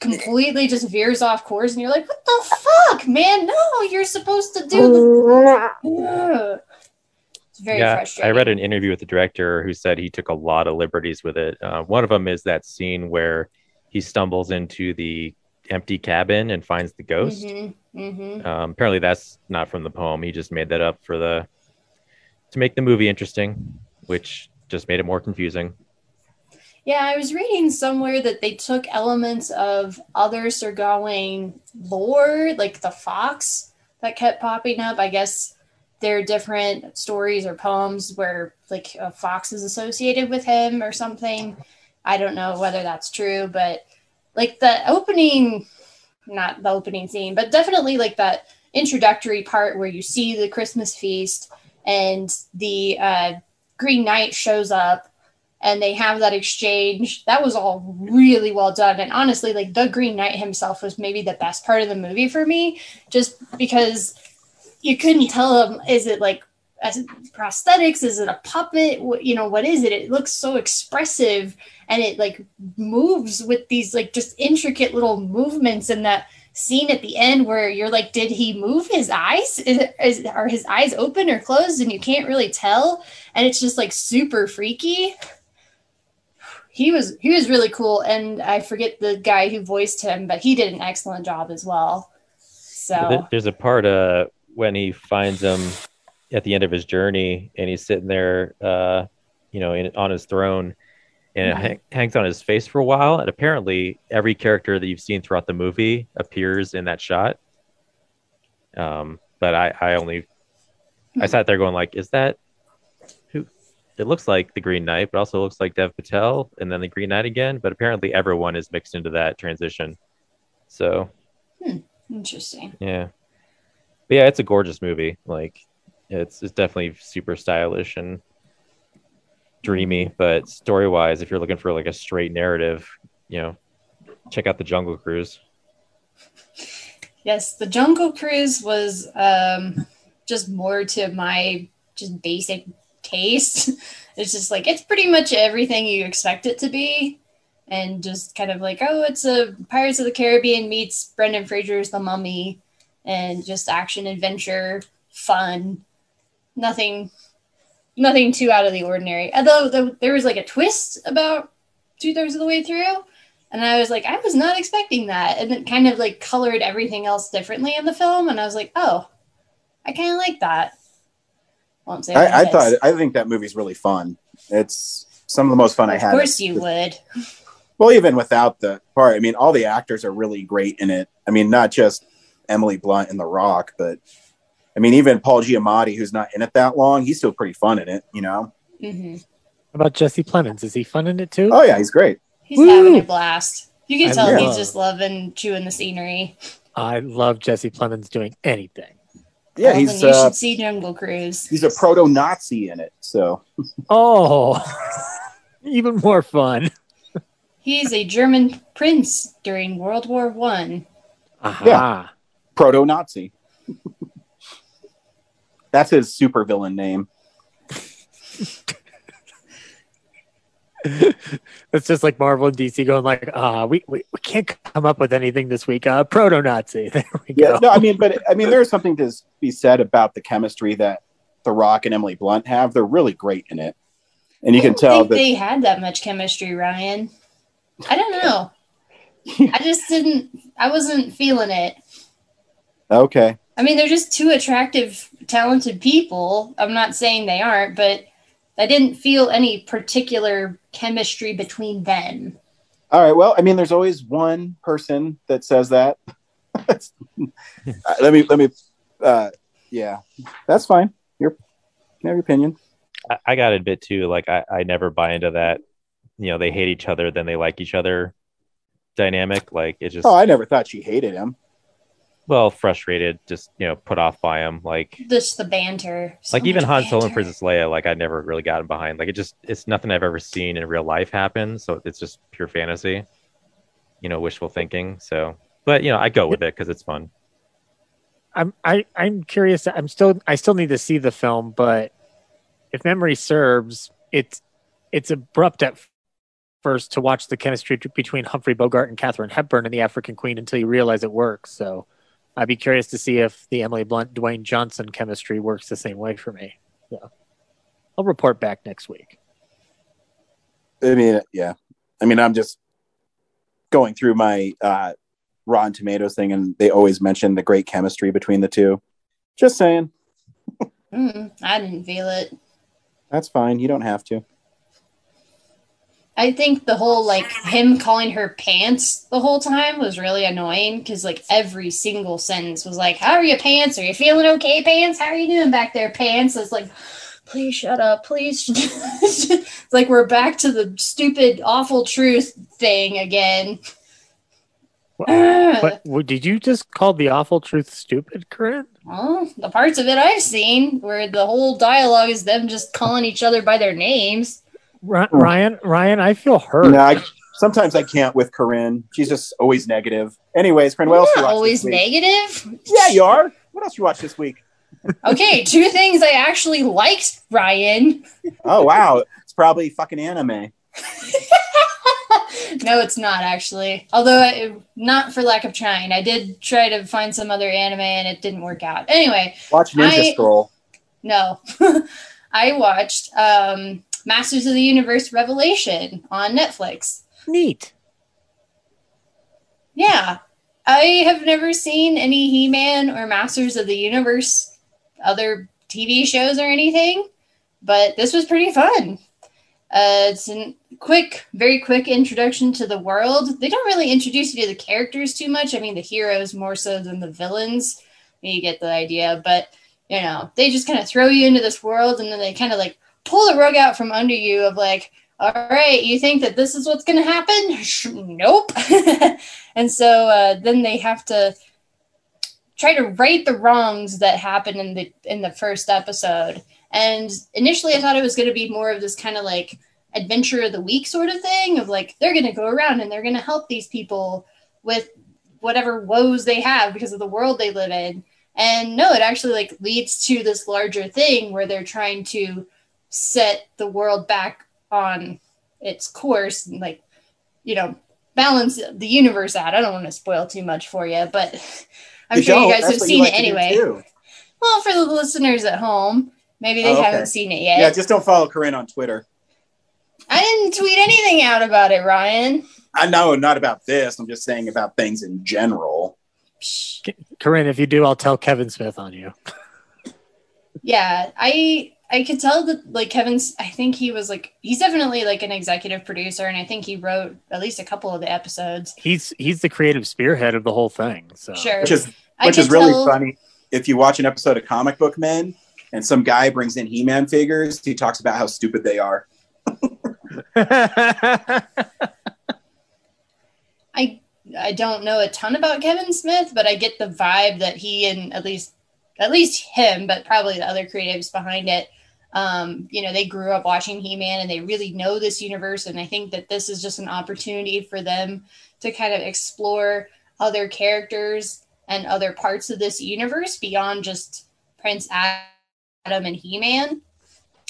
completely just veers off course, and you're like, what the fuck, man? No, you're supposed to do very yeah, frustrating. I read an interview with the director who said he took a lot of liberties with it. Uh, one of them is that scene where he stumbles into the empty cabin and finds the ghost. Mm-hmm, mm-hmm. Um, apparently, that's not from the poem. He just made that up for the to make the movie interesting, which just made it more confusing. Yeah, I was reading somewhere that they took elements of other Sir Gawain lore, like the fox that kept popping up. I guess there are different stories or poems where like a fox is associated with him or something. I don't know whether that's true, but like the opening, not the opening scene, but definitely like that introductory part where you see the Christmas feast and the uh, Green Knight shows up and they have that exchange. That was all really well done. And honestly, like the Green Knight himself was maybe the best part of the movie for me, just because you couldn't tell him, is it like prosthetics? Is it a puppet? What, you know, what is it? It looks so expressive and it like moves with these like just intricate little movements in that scene at the end where you're like, did he move his eyes? Is, is, are his eyes open or closed? And you can't really tell. And it's just like super freaky he was he was really cool and i forget the guy who voiced him but he did an excellent job as well so There's a part uh, when he finds him at the end of his journey, and he's sitting there, uh, you know, in, on his throne, and it Mhm. hang- hangs on his face for a while. And apparently, every character that you've seen throughout the movie appears in that shot. Um, but I, I only, I Hmm. sat there going like, is that who? It looks like the Green Knight, but also looks like Dev Patel, and then the Green Knight again. But apparently, everyone is mixed into that transition. So interesting yeah. But yeah, it's a gorgeous movie. Like it's it's definitely super stylish and dreamy, but story wise, if you're looking for like a straight narrative, you know, check out the Jungle Cruise. yes the jungle cruise was um just more to my just basic taste it's just like it's pretty much everything you expect it to be and just kind of like oh it's a pirates of the caribbean meets brendan fraser's the mummy and just action adventure fun nothing nothing too out of the ordinary although the, there was like a twist about two-thirds of the way through and i was like i was not expecting that and it kind of like colored everything else differently in the film and i was like oh i kind of like that won't say I, I thought I think that movie's really fun. It's some of the most fun I had. of course you would Well, even without the part, I mean, all the actors are really great in it. I mean, not just Emily Blunt and The Rock, but I mean, even Paul Giamatti, who's not in it that long, he's still pretty fun in it. You know? hmm How about Jesse Plemons? Is he fun in it too? Oh yeah, he's great. he's Woo! having a blast you can I tell love- he's just loving chewing the scenery I love Jesse Plemons doing anything. Yeah, well, he's then you uh, should see jungle cruise he's a proto-Nazi in it. So Oh, even more fun. he's a german prince during world war one Aha. proto-Nazi. That's his supervillain name. It's just like Marvel and DC going like, ah, we, we, we can't come up with anything this week. Uh, Proto Nazi. There we Yeah, go. no, I mean, but I mean, there's something to be said about the chemistry that The Rock and Emily Blunt have. They're really great in it, and you I can don't tell think that. they had that much chemistry, Ryan. I don't know. I just didn't. I wasn't feeling it. Okay, I mean, they're just two attractive, talented people. I'm not saying they aren't, but I didn't feel any particular chemistry between them. all right. Well, I mean, there's always one person that says that. Uh, let me let me. Uh, yeah, that's fine. Your you can have your opinion. I, I gotta admit too, like I, I never buy into that. You know, they hate each other, then they like each other dynamic. Like it just Oh, I never thought she hated him. Well frustrated, just you know put off by him. Like Just the banter. So like even much Han Solo and banter. Princess Leia, like I never really gotten behind. Like it just it's nothing I've ever seen in real life happen. So it's just pure fantasy, you know, wishful thinking. So, but you know, I go with it because it's fun. I'm I I'm curious. I'm still I still need to see the film, but if memory serves, it's it's abrupt at first to watch the chemistry t- between Humphrey Bogart and Katharine Hepburn and the African Queen until you realize it works. So I'd be curious to see if the Emily Blunt Dwayne Johnson chemistry works the same way for me. So I'll report back next week. I mean, yeah. I mean, I'm just going through my uh, Rotten Tomatoes thing, and they always mention the great chemistry between the two. Just saying, Mm, I didn't feel it. that's fine. You don't have to. I think the whole like him calling her pants the whole time was really annoying because like every single sentence was like, "How are you, pants? Are you feeling okay, pants? How are you doing back there, pants?" It's like, please shut up, please. it's like we're back to the stupid, awful truth thing again. But w- did you just call the awful truth stupid, Corinne? Well, the parts of it I've seen where the whole dialogue is them just calling each other by their names. Ry- Ryan, Ryan, I feel hurt. No, I, sometimes I can't with Corinne. She's just always negative. Anyways, friend, what else you Not watch always this week? negative. Yeah, you are. What else you watch this week? Okay, two things I actually liked, Ryan. Oh wow, it's probably fucking anime. no, it's not actually. Although, I, not for lack of trying. I did try to find some other anime and it didn't work out. Anyway, Watch Ninja I- Scroll. no. I watched um, Masters of the Universe Revelation on Netflix. Neat. Yeah. I have never seen any He Man or Masters of the Universe other TV shows or anything, but this was pretty fun. Uh, it's a quick, very quick introduction to the world. They don't really introduce you to the characters too much. I mean, the heroes more so than the villains. You get the idea, but you know, they just kind of throw you into this world and then they kind of like pull the rug out from under you of like, all right, you think that this is what's going to happen? Nope. and so uh, then they have to try to right the wrongs that happened in the in the first episode. And initially, I thought it was going to be more of this kind of like adventure of the week sort of thing of like they're going to go around and they're going to help these people with whatever woes they have because of the world they live in. And no, it actually like leads to this larger thing where they're trying to set the world back on its course and like you know balance the universe out. I don't want to spoil too much for you, but I'm You sure you don't. guys That's have seen like it anyway. Well, for the listeners at home, maybe they Oh, okay. haven't seen it yet. Yeah, just don't follow Corinne on Twitter. I didn't tweet anything out about it, Ryan. I know not about this. I'm just saying about things in general. Corinne, if you do, I'll tell Kevin Smith on you. Yeah, I I could tell that like Kevin's. I think he was like he's definitely like an executive producer, and I think he wrote at least a couple of the episodes. He's he's the creative spearhead of the whole thing. So Sure, Which is which is really tell- funny. If you watch an episode of Comic Book Men and some guy brings in He-Man figures, he talks about how stupid they are. I I don't know a ton about Kevin Smith, but I get the vibe that he and at least at least him, but probably the other creatives behind it, um, you know, they grew up watching He-Man and they really know this universe. And I think that this is just an opportunity for them to kind of explore other characters and other parts of this universe beyond just Prince Adam and He-Man.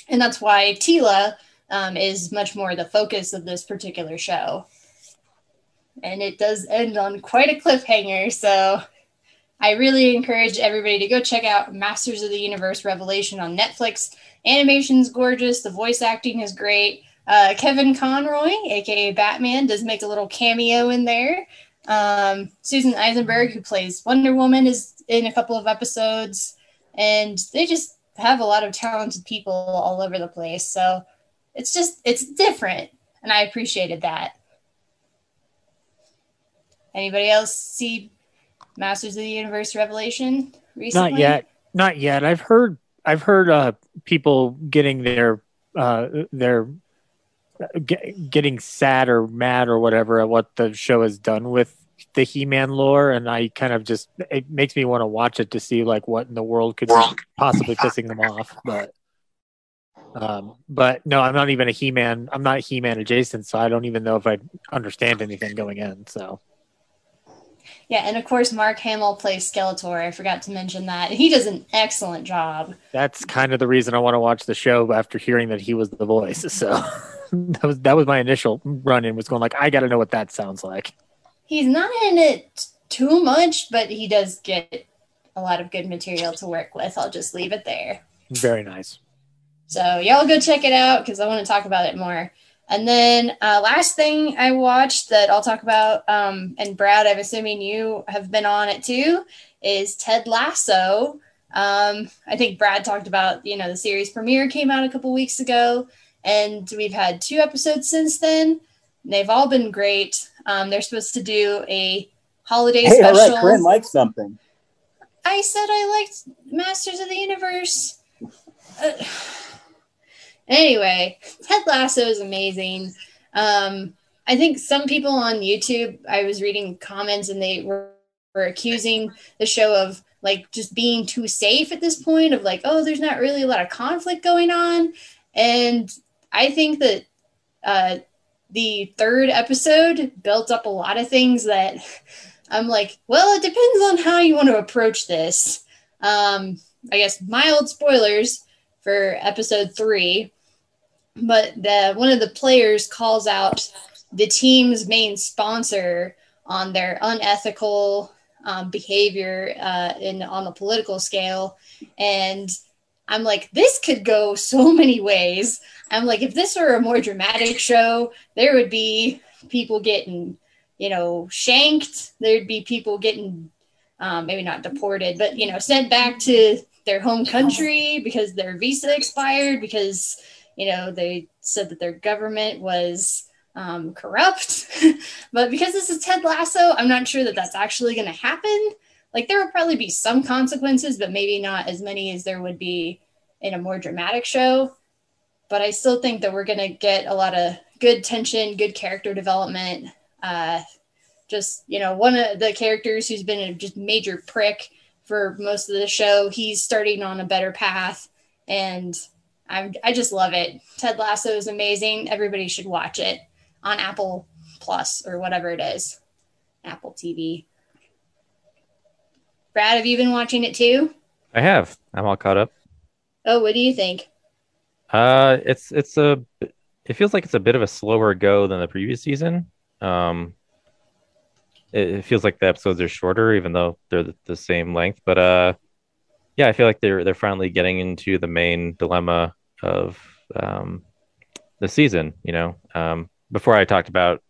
And that's why Teela um, is much more the focus of this particular show and it does end on quite a cliffhanger. So I really encourage everybody to go check out Masters of the Universe Revelation on Netflix. Animation's gorgeous, the voice acting is great. Uh, Kevin Conroy, aka Batman, does make a little cameo in there. Um, Susan Eisenberg, who plays Wonder Woman, is in a couple of episodes, and they just have a lot of talented people all over the place. So it's just it's different, and I appreciated that. Anybody else see Masters of the Universe Revelation recently? not yet, not yet. I've heard I've heard uh, people getting their uh, their get, getting sad or mad or whatever at what the show has done with the He-Man lore, and I kind of just it makes me want to watch it to see like what in the world could possibly pissing them off. But um, but no, I'm not even a He-Man. I'm not He-Man adjacent, so I don't even know if I understand anything going in. So Yeah, and of course Mark Hamill plays Skeletor. I forgot to mention that. He does an excellent job. that's kind of the reason I want to watch the show after hearing that he was the voice. So that was that was my initial run in was going like I got to know what that sounds like. He's not in it too much, but he does get a lot of good material to work with. I'll just leave it there. Very nice. So y'all go check it out because I want to talk about it more. And then uh, last thing I watched that I'll talk about, um, and Brad, I'm assuming you have been on it too, is Ted Lasso. Um, I think Brad talked about, you know, the series premiere came out a couple weeks ago, and we've had two episodes since then. They've all been great. Um, they're supposed to do a holiday Hey, all special. right, Corinne likes something. I said I liked Masters of the Universe. Uh, anyway, Ted Lasso is amazing. Um, I think some people on YouTube, I was reading comments and they were, were accusing the show of like just being too safe at this point, of like, oh, there's not really a lot of conflict going on. And I think that uh, the third episode built up a lot of things that I'm like, well, it depends on how you want to approach this. Um, I guess mild spoilers for episode three, but the one of the players calls out the team's main sponsor on their unethical um, behavior uh, in on the political scale, and I'm like, this could go so many ways. I'm like, if this were a more dramatic show, there would be people getting, you know, shanked. There'd be people getting, um, maybe not deported, but you know, sent back to their home country because their visa expired because you know they said that their government was um, corrupt. but because this is Ted Lasso, I'm not sure that that's actually going to happen. Like there will probably be some consequences, but maybe not as many as there would be in a more dramatic show. But I still think that we're going to get a lot of good tension, good character development. Uh, just you know, one of the characters who's been a just major prick for most of the show, he's starting on a better path, and I'm I just love it. Ted Lasso is amazing. Everybody should watch it on Apple Plus or whatever it is, Apple TV. Brad, have you been watching it too? I have. I'm all caught up. Oh, what do you think? Uh, it's it's a it feels like it's a bit of a slower go than the previous season. Um, it, it feels like the episodes are shorter, even though they're the, the same length. But uh, yeah, I feel like they're they're finally getting into the main dilemma of um, the season. You know, um, before I talked about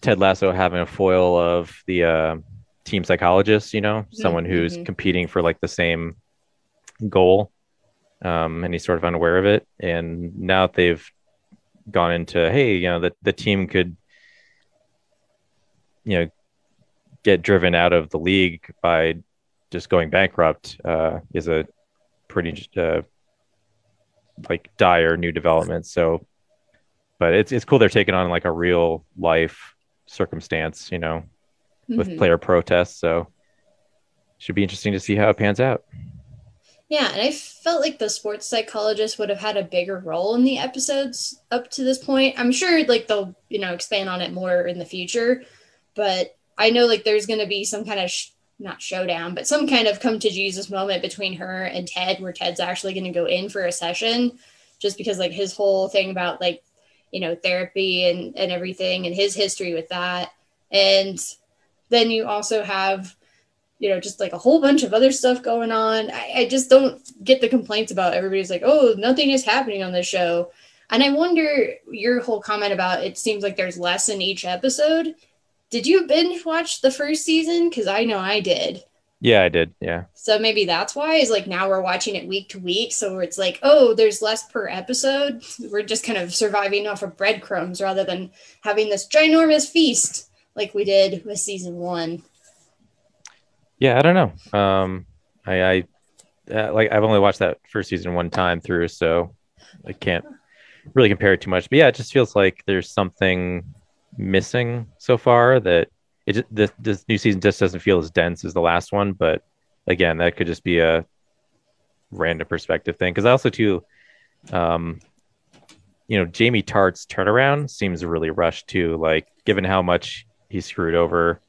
Ted Lasso having a foil of the uh, team psychologist. You know, someone who's mhm. competing for like the same goal um, and he's sort of unaware of it. And now that they've gone into, hey, you know, the the team could, you know, get driven out of the league by just going bankrupt uh, is a pretty uh, like dire new developments. So, but it's it's cool they're taking on like a real life circumstance, you know, with Mhm. player protests. So, should be interesting to see how it pans out. Yeah, and I felt like the sports psychologist would have had a bigger role in the episodes up to this point. I'm sure like they'll, you know, expand on it more in the future, but I know like there's going to be some kind of sh- not showdown, but some kind of come to Jesus moment between her and Ted where Ted's actually going to go in for a session just because like his whole thing about like, you know, therapy and and everything and his history with that. And then you also have you know, just like a whole bunch of other stuff going on. I, I just don't get the complaints about everybody's like, oh, nothing is happening on this show. And I wonder your whole comment about it seems like there's less in each episode. Did you binge watch the first season? Because I know I did. Yeah, I did. Yeah. So maybe that's why is like now we're watching it week to week. So it's like, oh, there's less per episode. We're just kind of surviving off of breadcrumbs rather than having this ginormous feast like we did with season one. Yeah, I don't know. Um, I, I uh, like I've only watched that first season one time through, so I can't really compare it too much. But yeah, it just feels like there's something missing so far that it just, this, this new season just doesn't feel as dense as the last one. But again, that could just be a random perspective thing. Because also too, um, you know, Jamie Tartt's turnaround seems really rushed too. Like given how much he screwed over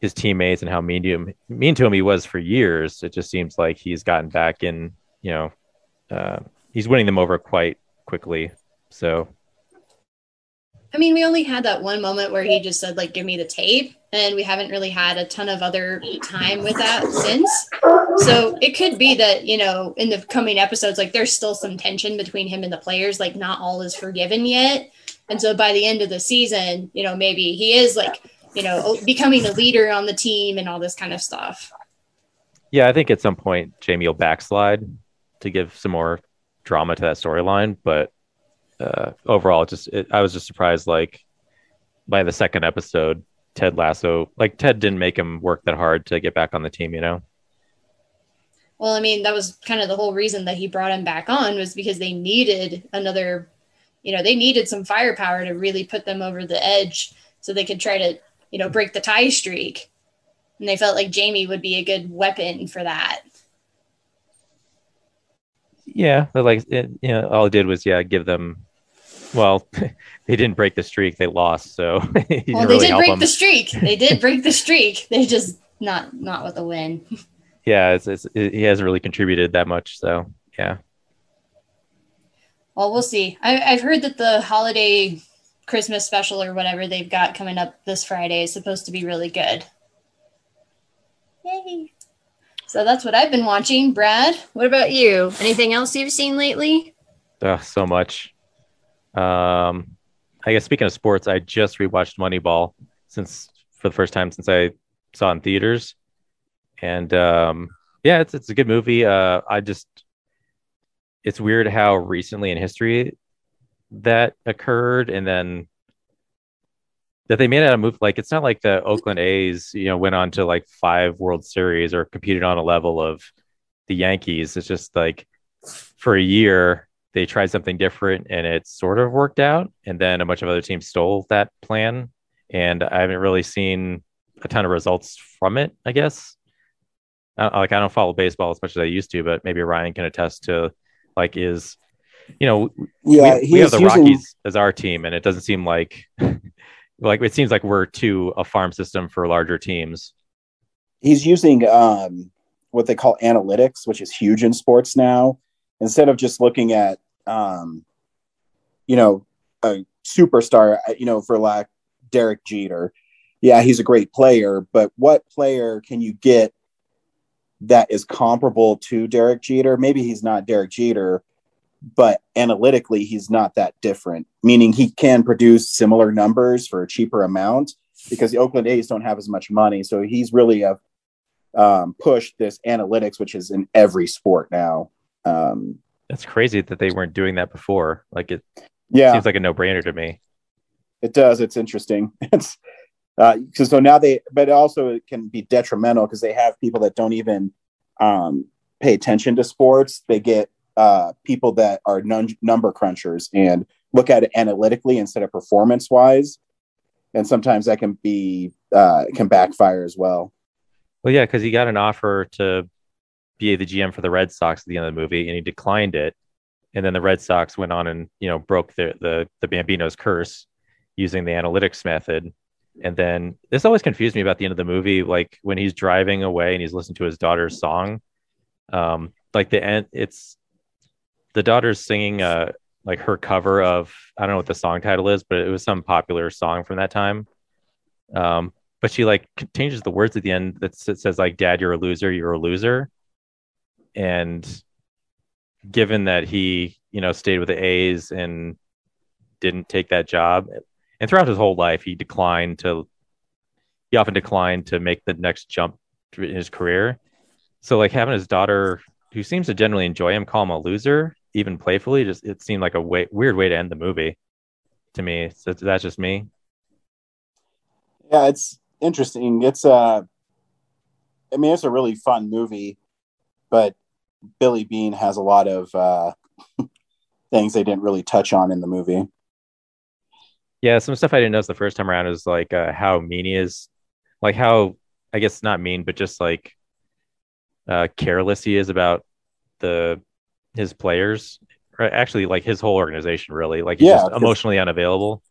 his teammates and how mean to him mean to him he was for years, it just seems like he's gotten back in. You know, uh, he's winning them over quite quickly. So I mean, we only had that one moment where he just said, like, give me the tape. And we haven't really had a ton of other time with that since. So it could be that, you know, in the coming episodes, like, there's still some tension between him and the players. Like, not all is forgiven yet. And so by the end of the season, you know, maybe he is like, you know, becoming a leader on the team and all this kind of stuff. Yeah, I think at some point Jamie will backslide to give some more drama to that storyline. But uh, overall, just it, I was just surprised. Like by the second episode, Ted Lasso, like Ted didn't make him work that hard to get back on the team. You know. Well, I mean, that was kind of the whole reason that he brought him back on was because they needed another, you know, they needed some firepower to really put them over the edge so they could try to, you know, break the tie streak. And they felt like Jamie would be a good weapon for that. Yeah, but like it, you know, all it did was yeah give them. Well, they didn't break the streak; they lost. So well, they really did break them. the streak. They did break the streak. They just not not with a win. Yeah, it's, it's it, he hasn't really contributed that much. So yeah. Well, we'll see. I, I've heard that the holiday Christmas special or whatever they've got coming up this Friday is supposed to be really good. Yay! So that's what I've been watching. Brad, what about you? Anything else you've seen lately? Uh, so much. Um, I guess speaking of sports, I just rewatched Moneyball since for the first time since I saw in theaters, and um, yeah, it's it's a good movie. Uh, I just it's weird how recently in history that occurred, and then that they made it a move like it's not like the Oakland A's, you know, went on to like five World Series or competed on a level of the Yankees. It's just like for a year they tried something different and it sort of worked out, and then a bunch of other teams stole that plan, and I haven't really seen a ton of results from it. I guess. I, like I don't follow baseball as much as I used to, but maybe Ryan can attest to like is you know yeah we, we have the using... Rockies as our team, and it doesn't seem like like it seems like we're to a farm system for larger teams. He's using um, what they call analytics, which is huge in sports now. Instead of just looking at, um, you know, a superstar, uh, you know, for like Derek Jeter. Yeah, he's a great player, but what player can you get that is comparable to Derek Jeter? Maybe he's not Derek Jeter, but analytically he's not that different meaning he can produce similar numbers for a cheaper amount because the oakland a's don't have as much money. So he's really a um, pushed this analytics which is in every sport now. Um, that's crazy that they weren't doing that before. Like it yeah. seems like a no-brainer to me. It does. It's interesting. It's uh, so now they but also it can be detrimental because they have people that don't even um, pay attention to sports. They get uh, people that are num- number crunchers and look at it analytically instead of performance wise. And sometimes that can be uh, can backfire as well. Well, yeah, because he got an offer to be the GM for the Red Sox at the end of the movie, and he declined it. And then the Red Sox went on and you know broke the the the Bambino's curse using the analytics method. And then this always confused me about the end of the movie, like when he's driving away and he's listening to his daughter's song. Um, like the end, it's the daughter's singing uh like her cover of I don't know what the song title is, but it was some popular song from that time. Um, but she like changes the words at the end that says like "Dad, you're a loser, you're a loser," and given that he you know stayed with the A's and didn't take that job, and throughout his whole life he declined to he often declined to make the next jump in his career. So like having his daughter, who seems to generally enjoy him, call him a loser even playfully, just it seemed like a way, weird way to end the movie to me. So that's just me. Yeah, it's interesting. It's a, uh, I mean, it's a really fun movie, but Billy Beane has a lot of uh, things they didn't really touch on in the movie. Yeah, some stuff I didn't notice the first time around is like uh, how mean he is, like how I guess not mean, but just like uh, careless he is about the his players. Or actually, like his whole organization, really, like he's Yeah, just emotionally unavailable.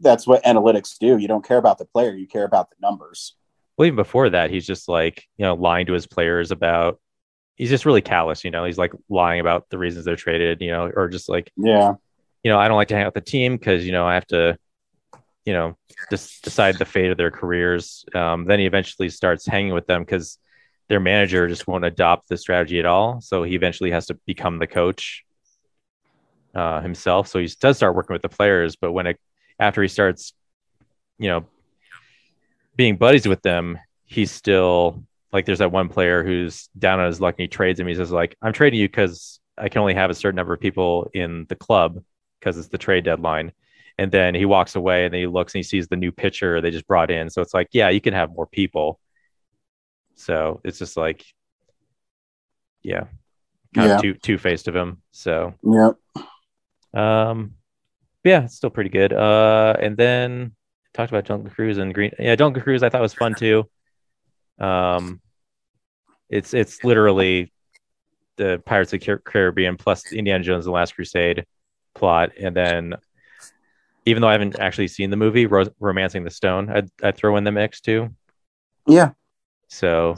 That's what analytics do. You don't care about the player, you care about the numbers. Well, even before that, he's just like you know lying to his players about. He's just really callous, you know. He's like lying about the reasons they're traded, you know, or just like Yeah. you know, I don't like to hang out with the team because you know I have to, you know, just decide the fate of their careers. Um, then he eventually starts hanging with them because their manager just won't adopt the strategy at all. So he eventually has to become the coach uh, himself. So he does start working with the players, but when it after he starts, you know, being buddies with them, he's still like there's that one player who's down on his luck and he trades him. He says like, "I'm trading you because I can only have a certain number of people in the club because it's the trade deadline." And then he walks away and then he looks and he sees the new pitcher they just brought in. So it's like, yeah, you can have more people. So it's just like, yeah, kind Yeah. of two two faced of him. So Yep. um, yeah, it's still pretty good. Uh, and then talked about Jungle Cruise and Green. Yeah, Jungle Cruise I thought was fun too. Um, it's it's literally the Pirates of the Caribbean plus Indiana Jones and the Last Crusade plot, and then even though I haven't actually seen the movie, Ro- Romancing the Stone, I'd I'd throw in the mix too. Yeah. So,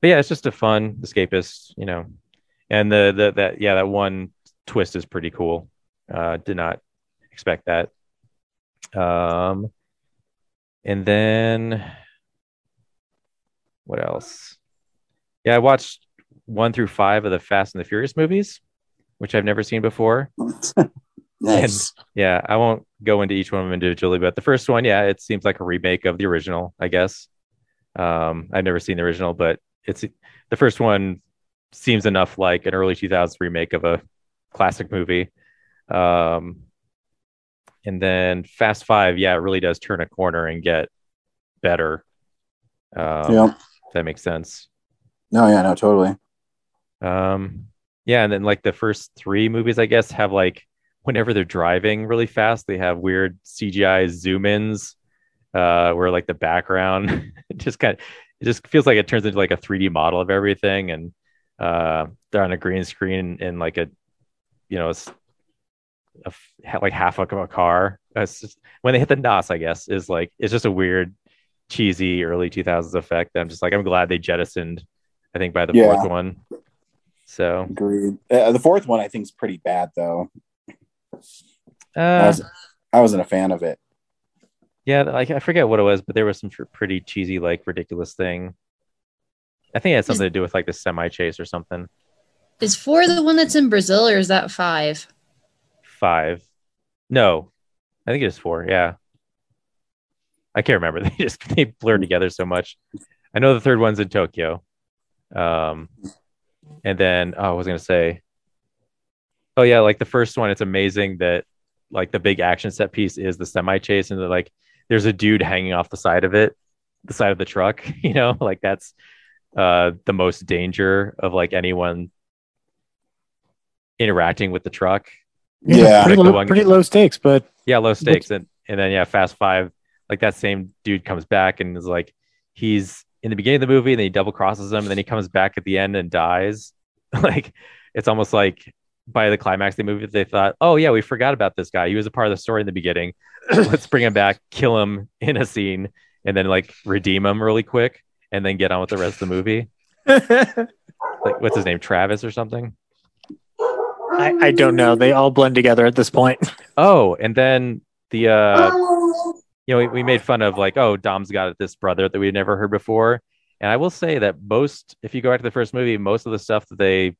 but yeah, it's just a fun escapist, you know. And the the that yeah, that one twist is pretty cool. Uh, did not expect that. Um, and then what else? Yeah, I watched one through five of the Fast and the Furious movies, which I've never seen before. Nice. Yeah, I won't go into each one of them individually, but the first one, yeah, it seems like a remake of the original, I guess. Um, I've never seen the original, but it's the first one seems enough like an early 2000s remake of a classic movie. Um, and then Fast Five, yeah, it really does turn a corner and get better. Um, if that makes sense. No, yeah, no, totally. Um, yeah, and then like the first three movies, I guess, have like whenever they're driving really fast, they have weird CGI zoom ins, uh, where like the background just kind of it just feels like it turns into like a 3D model of everything, and uh, they're on a green screen in like a you know a like half of a car. Just, when they hit the NOS, I guess, is like it's just a weird, cheesy early 2000s effect. I'm just like I'm glad they jettisoned. I think by the Yeah. fourth one. So Agreed. Uh, the fourth one I think is pretty bad though. I, uh, was, I wasn't a fan of it. Yeah, like I forget what it was, but there was some pretty cheesy, like ridiculous thing. I think it had something to do with like the semi chase or something. Is four the one that's in Brazil or is that five? Five, no, I think it is four. Yeah, I can't remember. They just they blurred together so much. I know the third one's in Tokyo. Um, and then oh, I was gonna say, oh yeah, like the first one, it's amazing that like the big action set piece is the semi chase, and they're like there's a dude hanging off the side of it, the side of the truck. You know, like that's uh the most danger of like anyone interacting with the truck. Yeah. pretty, low, one- pretty low stakes, but Yeah, low stakes, and and then yeah, Fast Five, like that same dude comes back and is like he's in the beginning of the movie, and then he double crosses him, and then he comes back at the end and dies. like it's almost like by the climax of the movie, they thought, oh yeah, we forgot about this guy. He was a part of the story in the beginning. Let's bring him back, kill him in a scene, and then like redeem him really quick, and then get on with the rest of the movie. Like what's his name, Travis or something? I, I don't know. They all blend together at this point. Oh, and then the uh you know, we, we made fun of like, oh, Dom's got this brother that we'd never heard before. And I will say that most, if you go back to the first movie, most of the stuff that they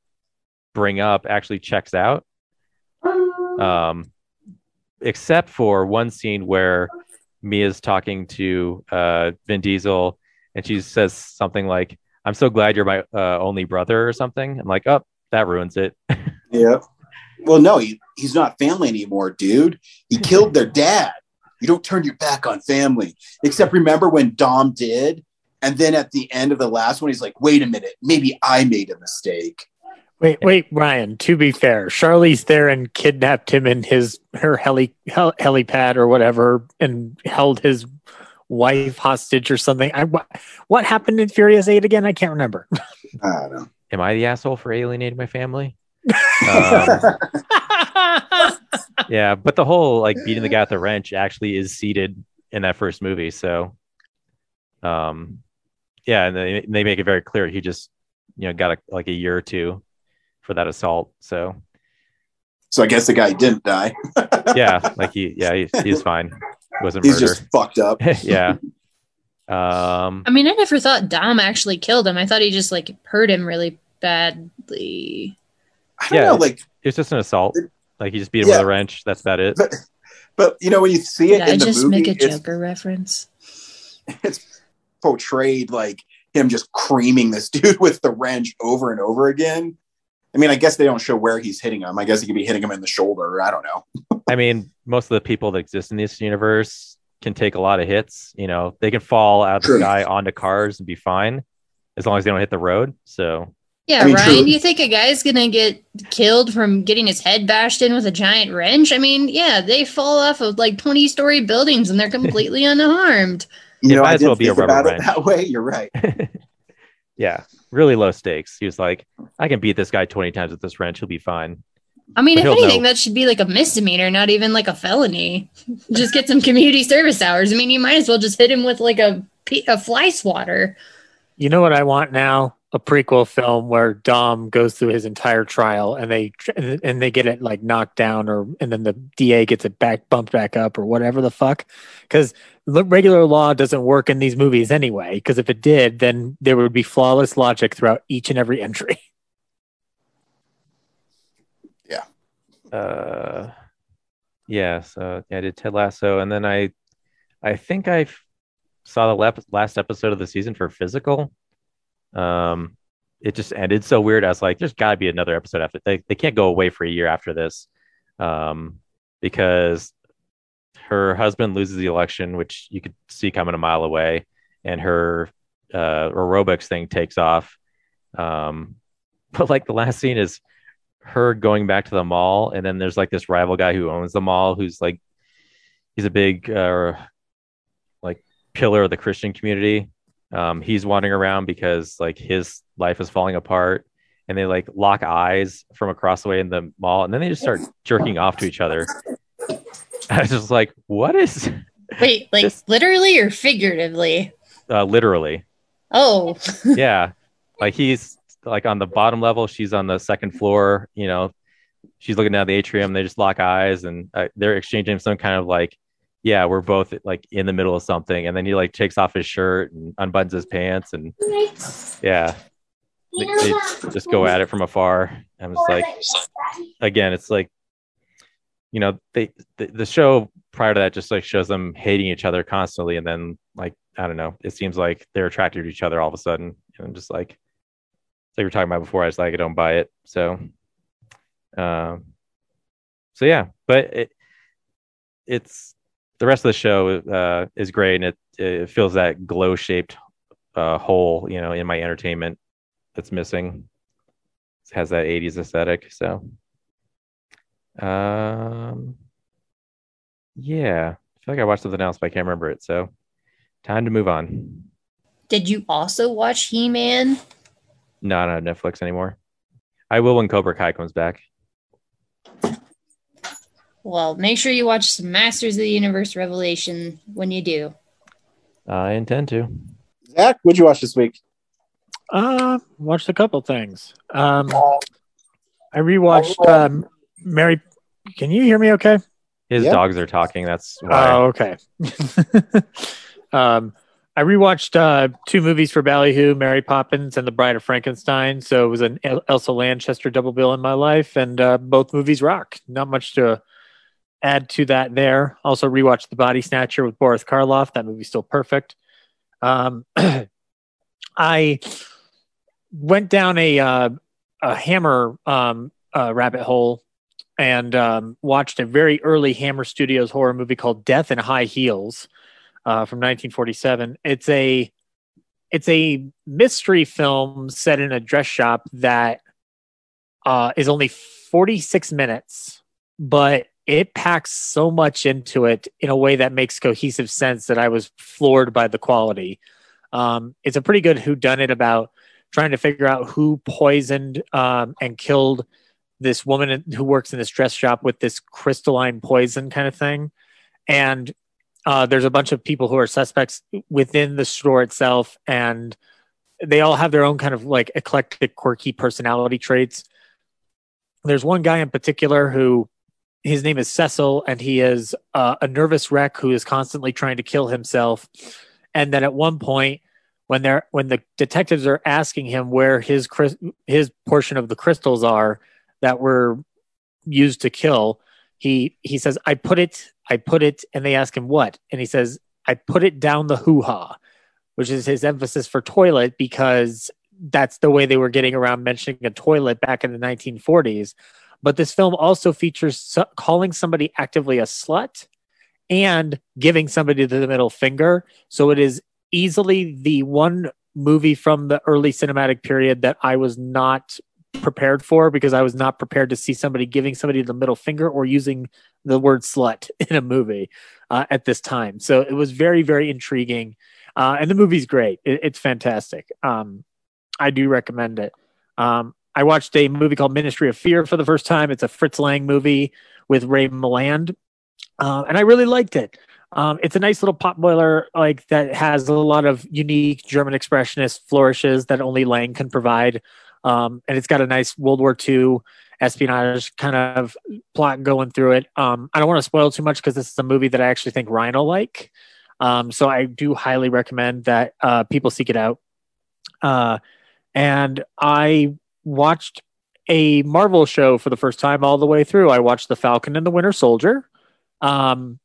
bring up actually checks out. Um, except for one scene where Mia's talking to uh, Vin Diesel and she says something like, I'm so glad you're my uh, only brother or something. I'm like, oh, that ruins it. Yeah. Well, no, he, he's not family anymore, dude. He killed their dad. You don't turn your back on family. Except remember when Dom did? And then at the end of the last one, he's like, wait a minute, maybe I made a mistake. Wait, wait, Ryan. To be fair, Charlize Theron kidnapped him in his her heli hel, helipad or whatever, and held his wife hostage or something. I, what, what happened in Furious Eight again? I can't remember. I don't know. Am I the asshole for alienating my family? um, yeah, but the whole like beating the guy with the wrench actually is seated in that first movie. So, um, yeah, and they they make it very clear he just you know got a, like a year or two for that assault. So So I guess the guy didn't die. yeah, like he yeah he, he's fine. It wasn't He's murder. just fucked up. yeah. Um. I mean, I never thought Dom actually killed him. I thought he just like hurt him really badly. I don't Yeah. know, like, It's just an assault. Like he just beat him Yeah. with a wrench. That's about it. but, but you know when you see it Did in I the just movie, make a it's, Joker reference? it's portrayed like him just creaming this dude with the wrench over and over again. I mean, I guess they don't show where he's hitting him. I guess he could be hitting him in the shoulder. I don't know. I mean, most of the people that exist in this universe can take a lot of hits. You know, they can fall out of the sky onto cars and be fine as long as they don't hit the road. So Yeah, I mean, Ryan, true. do you think a guy's gonna get killed from getting his head bashed in with a giant wrench? I mean, yeah, they fall off of like 20 story buildings and they're completely unharmed. You It know, might I as well didn't be a think rubber about it that way. You're right. yeah, really low stakes. He was like, I can beat this guy 20 times with this wrench. He'll be fine. I mean, But if anything, know. that should be like a misdemeanor, not even like a felony. just get some community service hours. I mean, you might as well just hit him with like a, a fly swatter. You know what I want now? A prequel film where Dom goes through his entire trial and they and they get it like knocked down or and then the DA gets it back bumped back up or whatever the fuck. Because regular law doesn't work in these movies anyway. Because if it did, then there would be flawless logic throughout each and every entry. Yeah. Uh, yeah. So yeah, I did Ted Lasso, and then I, I think I saw the lap- last episode of the season for Physical. Um, it just ended so weird. I was like, there's got to be another episode after. They they can't go away for a year after this, um, because her husband loses the election, which you could see coming a mile away, and her uh, aerobics thing takes off. Um, but like the last scene is her going back to the mall, and then there's like this rival guy who owns the mall, who's like he's a big uh, like pillar of the Christian community. Um, he's wandering around because like his life is falling apart, and they like lock eyes from across the way in the mall, and then they just start jerking off to each other. I was just like, what is Wait, like This- literally or figuratively? uh, literally? Oh, yeah. Like he's like on the bottom level. She's on the second floor you know? She's looking down the atrium. They just lock eyes and uh, they're exchanging some kind of like yeah we're both like in the middle of something. And then he like takes off his shirt and unbuttons his pants and yeah. They, they just go at it from afar. I'm just like again it's like you know they the, the show prior to that just like shows them hating each other constantly and then like i don't know it seems like they're attracted to each other all of a sudden. And i'm just like like we were talking about before i was like i don't buy it. So um so yeah but it it's the rest of the show uh is great and it it fills that glow shaped uh hole you know in my entertainment that's missing. It has that 80s aesthetic so um yeah i feel like i watched something else but i can't remember it so time to move on did you also watch He Man? no I don't have netflix anymore i will when cobra kai comes back Well, make sure you watch some Masters of the Universe Revelation when you do. i intend to Zach, what'd you watch this week? Uh, watched a couple things. Um, I rewatched um, Mary. Can you hear me? Okay. his Yeah. dogs are talking that's why Oh, okay. um, I rewatched uh, two movies for Ballyhoo, Mary Poppins and The Bride of Frankenstein. So it was an El- Elsa Lanchester double bill in my life, and uh, both movies rock. Not much to add to that there. Also rewatched The Body Snatcher with Boris Karloff. That movie's still perfect. Um, I went down a uh, a Hammer um, uh, rabbit hole and um, watched a very early Hammer Studios horror movie called Death in High Heels uh, from 1947. It's a it's a mystery film set in a dress shop that uh, is only 46 minutes, but it packs so much into it in a way that makes cohesive sense that I was floored by the quality. Um, it's a pretty good whodunit about trying to figure out who poisoned um, and killed this woman who works in this dress shop with this crystalline poison kind of thing. And uh, there's a bunch of people who are suspects within the store itself, and they all have their own kind of like eclectic, quirky personality traits. There's one guy in particular who his name is Cecil, and he is uh, a nervous wreck who is constantly trying to kill himself. And then at one point, when they're when the detectives are asking him where his his portion of the crystals are that were used to kill, he he says, "I put it, I put it," and they ask him what, and he says, "I put it down the hoo ha," which is his emphasis for toilet because that's the way they were getting around mentioning a toilet back in the 1940s. But this film also features calling somebody actively a slut and giving somebody the middle finger. So it is easily the one movie from the early cinematic period that I was not prepared for because I was not prepared to see somebody giving somebody the middle finger or using the word slut in a movie uh, at this time. So it was very, very intriguing. Uh, and the movie's great. It, it's fantastic. Um, I do recommend it. Um, I watched a movie called Ministry of Fear for the first time. It's a Fritz Lang movie with Ray Milland, uh, and I really liked it. Um, it's a nice little potboiler like that has a lot of unique German expressionist flourishes that only Lang can provide, um, and it's got a nice World War II espionage kind of plot going through it. Um, I don't want to spoil too much because this is a movie that I actually think Ryan will like. Um, so I do highly recommend that uh, people seek it out. Uh, and I watched a Marvel show for the first time all the way through. I watched The Falcon and the Winter Soldier. Um,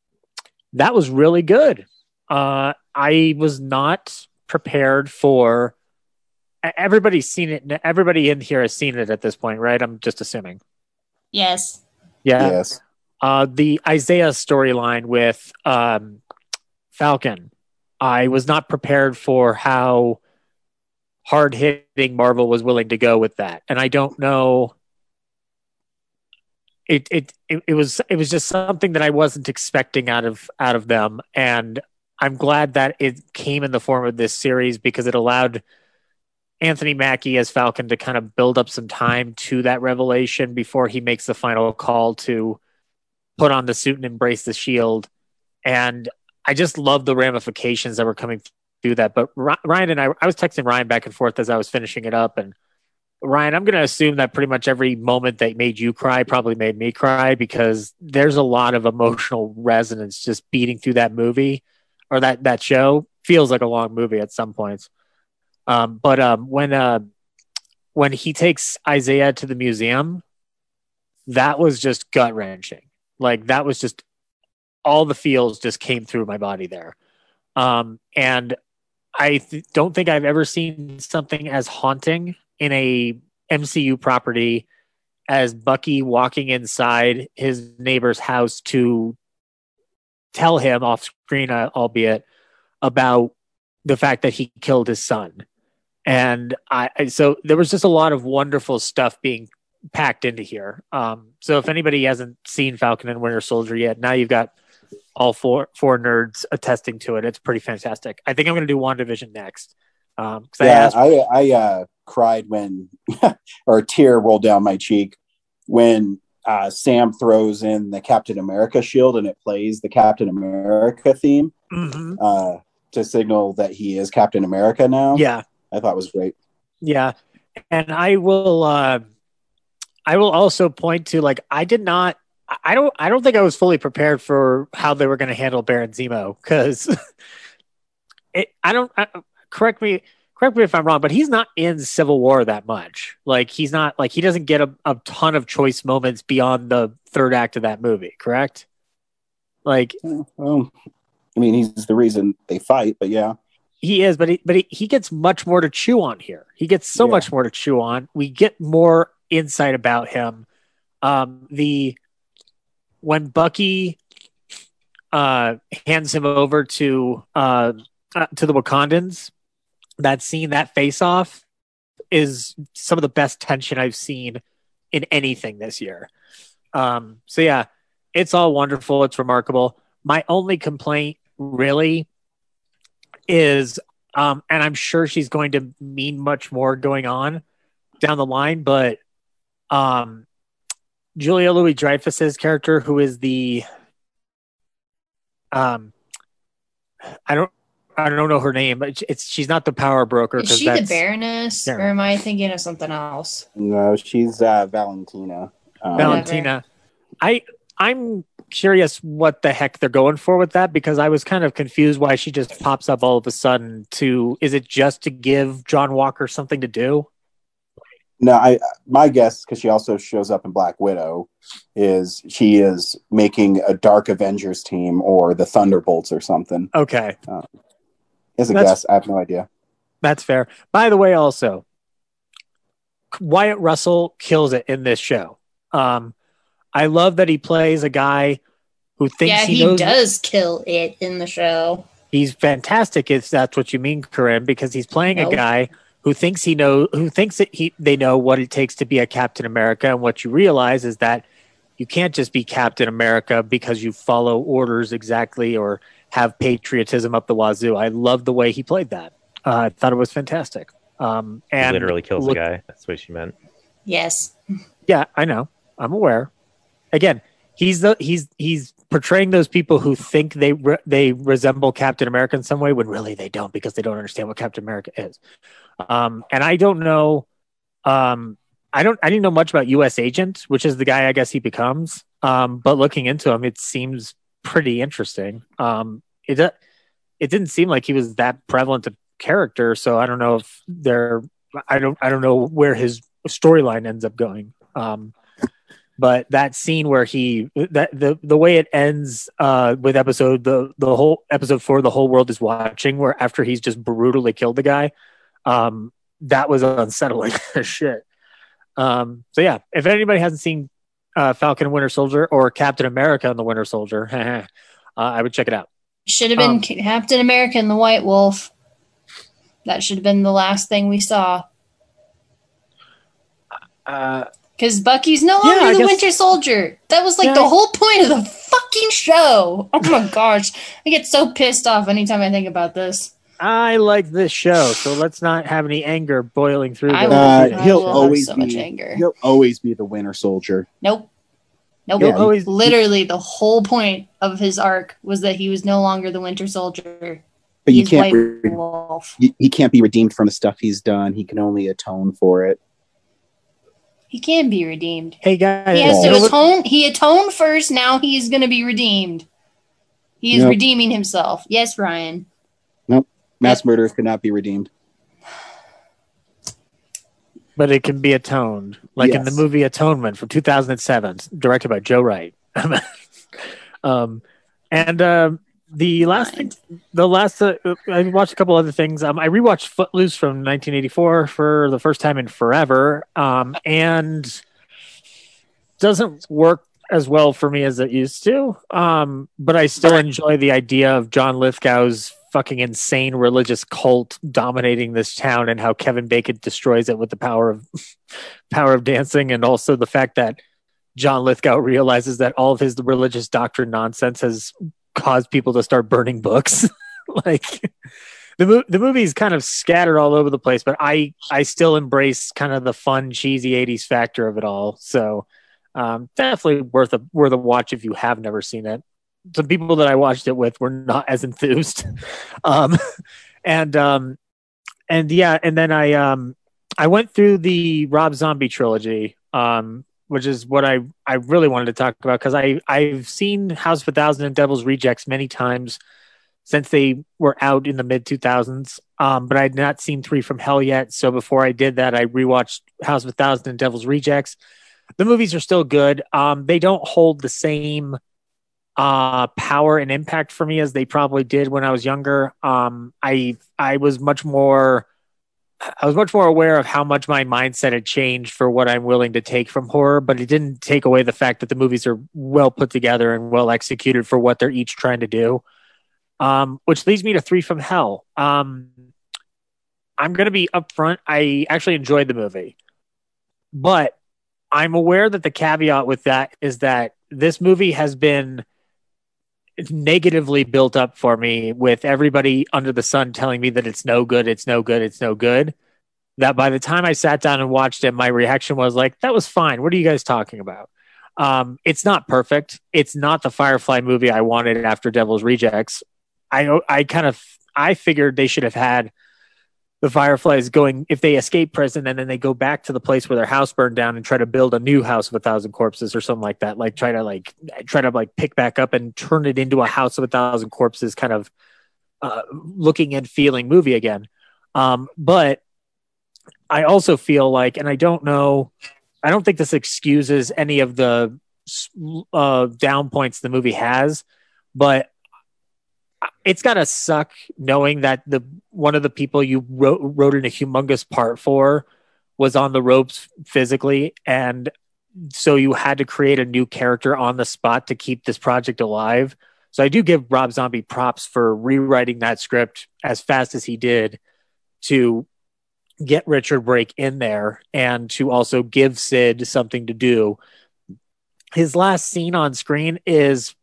that was really good. Uh, I was not prepared for. Everybody's seen it. Everybody in here has seen it at this point, right? I'm just assuming. Yes. Yeah. Yes. Uh, the Isaiah storyline with um, Falcon. I was not prepared for how hard hitting Marvel was willing to go with that. And I don't know. It, it it it was it was just something that I wasn't expecting out of out of them, and I'm glad that it came in the form of this series because it allowed Anthony Mackie as Falcon to kind of build up some time to that revelation before he makes the final call to put on the suit and embrace the shield. And I just love the ramifications that were coming through that. But Ryan and I, I was texting Ryan back and forth as I was finishing it up. And Ryan, I'm going to assume that pretty much every moment that made you cry probably made me cry because there's a lot of emotional resonance just beating through that movie or that, that show. Feels like a long movie at some points. Um, but um, when uh, when he takes Isaiah to the museum, that was just gut wrenching. Like that was just all the feels just came through my body there. Um, and I th- don't think I've ever seen something as haunting in a MCU property as Bucky walking inside his neighbor's house to tell him off screen, uh, albeit, about the fact that he killed his son. And I, I, so there was just a lot of wonderful stuff being packed into here. Um, so if anybody hasn't seen Falcon and Winter Soldier yet, now you've got all four four nerds attesting to it. It's pretty fantastic. I think I'm going to do WandaVision next. Um, yeah, I, asked- I, I uh, cried when, or a tear rolled down my cheek when uh, Sam throws in the Captain America shield and it plays the Captain America theme mm-hmm. uh, to signal that he is Captain America now. Yeah, I thought was great. Yeah, and I will. Uh, I will also point to like I did not I don't I don't think I was fully prepared for how they were going to handle Baron Zemo because I don't I, correct me correct me if I'm wrong, but he's not in Civil War that much. Like he's not like he doesn't get a, a ton of choice moments beyond the third act of that movie. Correct? Like, well, I mean, he's the reason they fight, but yeah. He is, but he, but he, he gets much more to chew on here. He gets so yeah. much more to chew on. We get more insight about him. Um, the when Bucky uh, hands him over to uh, uh, to the Wakandans, that scene, that face off, is some of the best tension I've seen in anything this year. Um, so yeah, it's all wonderful. It's remarkable. My only complaint really is, um, and I'm sure she's going to mean much more going on down the line, but um, Julia Louis Dreyfus's character, who is the um, I don't I don't know her name, but it's she's not the power broker. Is 'cause she the Baroness, Yeah. or am I thinking of something else? No, she's uh, Valentina. Um, Valentina. I I'm curious what the heck they're going for with that because I was kind of confused why she just pops up all of a sudden to is it just to give John Walker something to do? No, I my guess because she also shows up in Black Widow is she is making a Dark Avengers team or the Thunderbolts or something. Okay, as a That's- guess. I have no idea. that's fair. By the way, also Wyatt Russell kills it in this show. Um, I love that he plays a guy who thinks yeah, he, he, knows does kill it in the show. he's fantastic if that's what you mean corinne because he's playing Nope. a guy who thinks he know who thinks that he they know what it takes to be a captain america and what you realize is that you can't just be captain america because you follow orders exactly or have patriotism up the wazoo i love the way he played that uh, i thought it was fantastic um, He and literally kills look- a guy. That's what she meant. Yes. yeah, I know. I'm aware. Again, he's the he's he's portraying those people who think they re- they resemble Captain America in some way when really they don't because they don't understand what Captain America is. Um, and I don't know. Um, I don't. I didn't know much about U.S. Agent, which is the guy I guess he becomes. Um, but looking into him, it seems pretty interesting. Um, it it didn't seem like he was that prevalent a character, so I don't know if they're. I don't. I don't know where his storyline ends up going. Um, but that scene where he that the the way it ends uh with episode the the whole episode four the whole world is watching where after he's just brutally killed the guy um that was unsettling shit um so yeah if anybody hasn't seen uh falcon and winter soldier or captain america and the winter soldier uh, i would check it out Should have been Um, Captain America and the White Wolf. That should have been the last thing we saw. uh Because Bucky's no longer I the guess- Winter Soldier. That was like Yeah. the whole point of the fucking show. Oh my gosh. I get so pissed off anytime I think about this. i like this show so let's not have any anger boiling through I the- will, Uh, he'll will have always so be- much anger. He'll always be the Winter Soldier. Nope. Nope. He'll always- Literally, the whole point of his arc was that he was no longer the Winter Soldier. But you He's can't. White Re- Wolf. he, he can't be redeemed from the stuff he's done. He can only atone for it. He can be redeemed. hey guys He has to what- atone. He atoned first. Now he is going to be redeemed. He is Nope. redeeming himself. Yes, Ryan. Nope. Mass murderers could not be redeemed. but it can be atoned, like in the movie Atonement from 2007, directed by Joe Wright. um, and um, the last thing, the last, uh, I watched a couple other things. Um, I rewatched Footloose from 1984 for the first time in forever, um, and doesn't work as well for me as it used to. Um, but I still enjoy the idea of John Lithgow's fucking insane religious cult dominating this town and how Kevin Bacon destroys it with the power of power of dancing and also the fact that John Lithgow realizes that all of his religious doctrine nonsense has caused people to start burning books. like the mo- the movie is kind of scattered all over the place, but I I still embrace kind of the fun cheesy 80s factor of it all. So um, definitely worth a worth a watch if you have never seen it. Some people that I watched it with were not as enthused. um, and um, and yeah, and then I um I went through the Rob Zombie trilogy, um, which is what I I really wanted to talk about because I I've seen House of a Thousand and Devil's Rejects many times since they were out in the mid 2000s. Um, but I had not seen Three from Hell yet. So before I did that, I rewatched House of a Thousand and Devil's Rejects. The movies are still good. Um, they don't hold the same uh power and impact for me as they probably did when I was younger. Um I I was much more I was much more aware of how much my mindset had changed for what I'm willing to take from horror, but it didn't take away the fact that the movies are well put together and well executed for what they're each trying to do. Um, which leads me to Three from Hell. Um, I'm going to be upfront. I actually enjoyed the movie, but I'm aware that the caveat with that is that this movie has been negatively built up for me with everybody under the sun telling me that it's no good, it's no good, it's no good. That by the time I sat down and watched it, my reaction was like, that was fine. What are you guys talking about? Um, it's not perfect. It's not the Firefly movie I wanted after Devil's Rejects. I I kind of I figured they should have had the Fireflies going if they escape prison and then they go back to the place where their house burned down and try to build a new house of a thousand corpses or something like that. Like try to like try to like pick back up and turn it into a house of a thousand corpses kind of uh, looking and feeling movie again. Um, but I also feel like, and I don't know, I don't think this excuses any of the uh, down points the movie has, but it's gotta suck knowing that the one of the people you wrote wrote in a humongous part for was on the ropes physically and so you had to create a new character on the spot to keep this project alive. So i do give rob zombie props for rewriting that script as fast as he did to get richard brake in there and to also give sid something to do. His last scene on screen is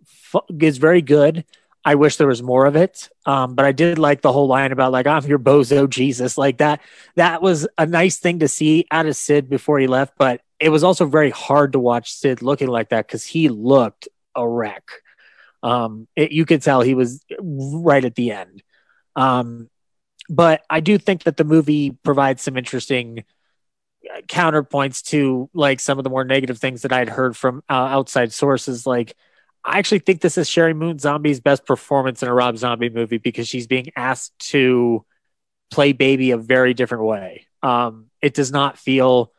is very good I wish there was more of it. Um, but I did like the whole line about like I'm your bozo Jesus, like that. That was a nice thing to see out of Sid before he left. But it was also very hard to watch Sid looking like that because he looked a wreck. Um, it, you could tell he was right at the end. Um, but I do think that the movie provides some interesting uh, counterpoints to like some of the more negative things that I'd heard from uh, outside sources, like I actually think this is Sheri Moon Zombie's best performance in a Rob Zombie movie because she's being asked to play baby a very different way. Um, it does not feel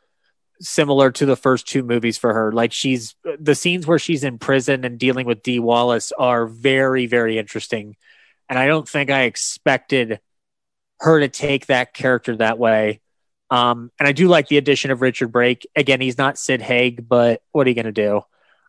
similar to the first two movies for her. Like she's the scenes where she's in prison and dealing with Dee Wallace are very, very interesting. And I don't think I expected her to take that character that way. Um, and I do like the addition of Richard Brake. Again, he's not Sid Haig, but what are you going to do?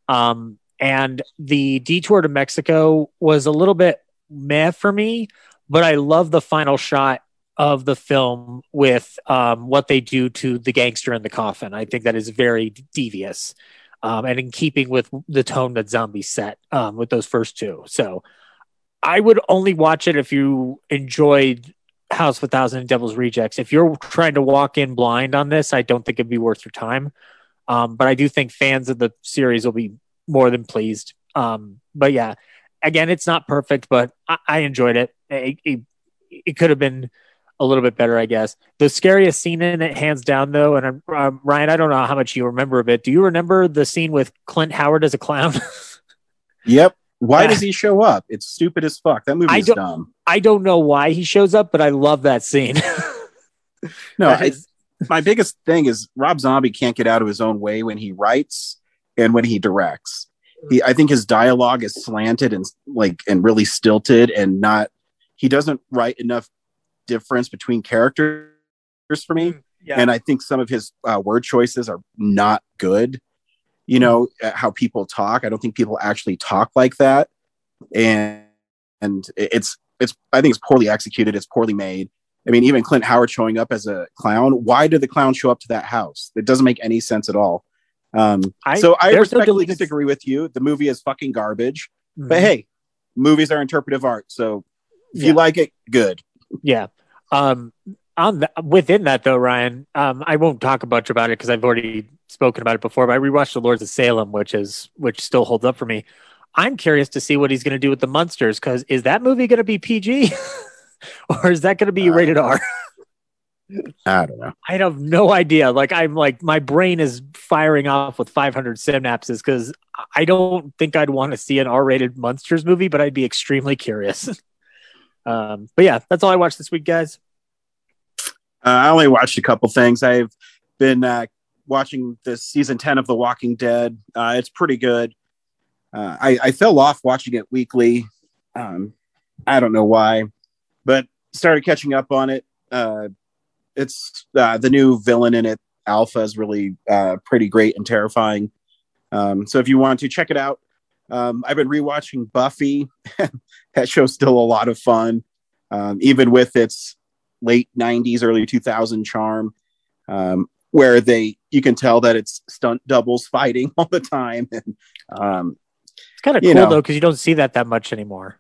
Um, and the detour to Mexico was a little bit meh for me, but I love the final shot of the film with um, what they do to the gangster in the coffin. I think that is very devious um, and in keeping with the tone that Zombie set um, with those first two. So I would only watch it if you enjoyed House of a Thousand and Devil's Rejects. If you're trying to walk in blind on this, I don't think it'd be worth your time. Um, but I do think fans of the series will be more than pleased. Um, but yeah, again, it's not perfect, but I, I enjoyed it. It, it, it could have been a little bit better, I guess. The scariest scene in it, hands down, though, and um, Ryan, I don't know how much you remember of it. Do you remember the scene with Clint Howard as a clown? yep. Why does he show up? It's stupid as fuck. That movie is dumb. I don't know why he shows up, but I love that scene. no, I, my biggest thing is Rob Zombie can't get out of his own way when he writes and when he directs. He, I think his dialogue is slanted and like and really stilted and not. He doesn't write enough difference between characters for me, mm, yeah. and I think some of his uh, word choices are not good. You know uh, how people talk. I don't think people actually talk like that, and and it's it's. I think it's poorly executed. It's poorly made. I mean, even Clint Howard showing up as a clown. Why did the clown show up to that house? It doesn't make any sense at all. Um, I, so I respectfully no disagree with you. The movie is fucking garbage. Mm-hmm. But hey, movies are interpretive art. So if yeah. you like it, good. Yeah. Um, on the, within that though, Ryan, um, I won't talk much about it because I've already spoken about it before. But I rewatched The Lords of Salem, which is which still holds up for me. I'm curious to see what he's going to do with the monsters because is that movie going to be PG or is that going to be uh, rated R? I don't know. I have no idea. Like I'm like my brain is firing off with 500 synapses because I don't think I'd want to see an R-rated monsters movie, but I'd be extremely curious. um, but yeah, that's all I watched this week, guys. Uh, I only watched a couple things. I've been uh, watching the season 10 of The Walking Dead. Uh, it's pretty good. Uh, I, I, fell off watching it weekly. Um, I don't know why, but started catching up on it. It's uh, the new villain in it. Alpha is really uh, pretty great and terrifying. Um, so if you want to check it out, um, I've been rewatching Buffy. that show's still a lot of fun, um, even with its late '90s, early 2000 charm. Um, where they you can tell that it's stunt doubles fighting all the time, and um, It's kind of cool know. though because you don't see that that much anymore.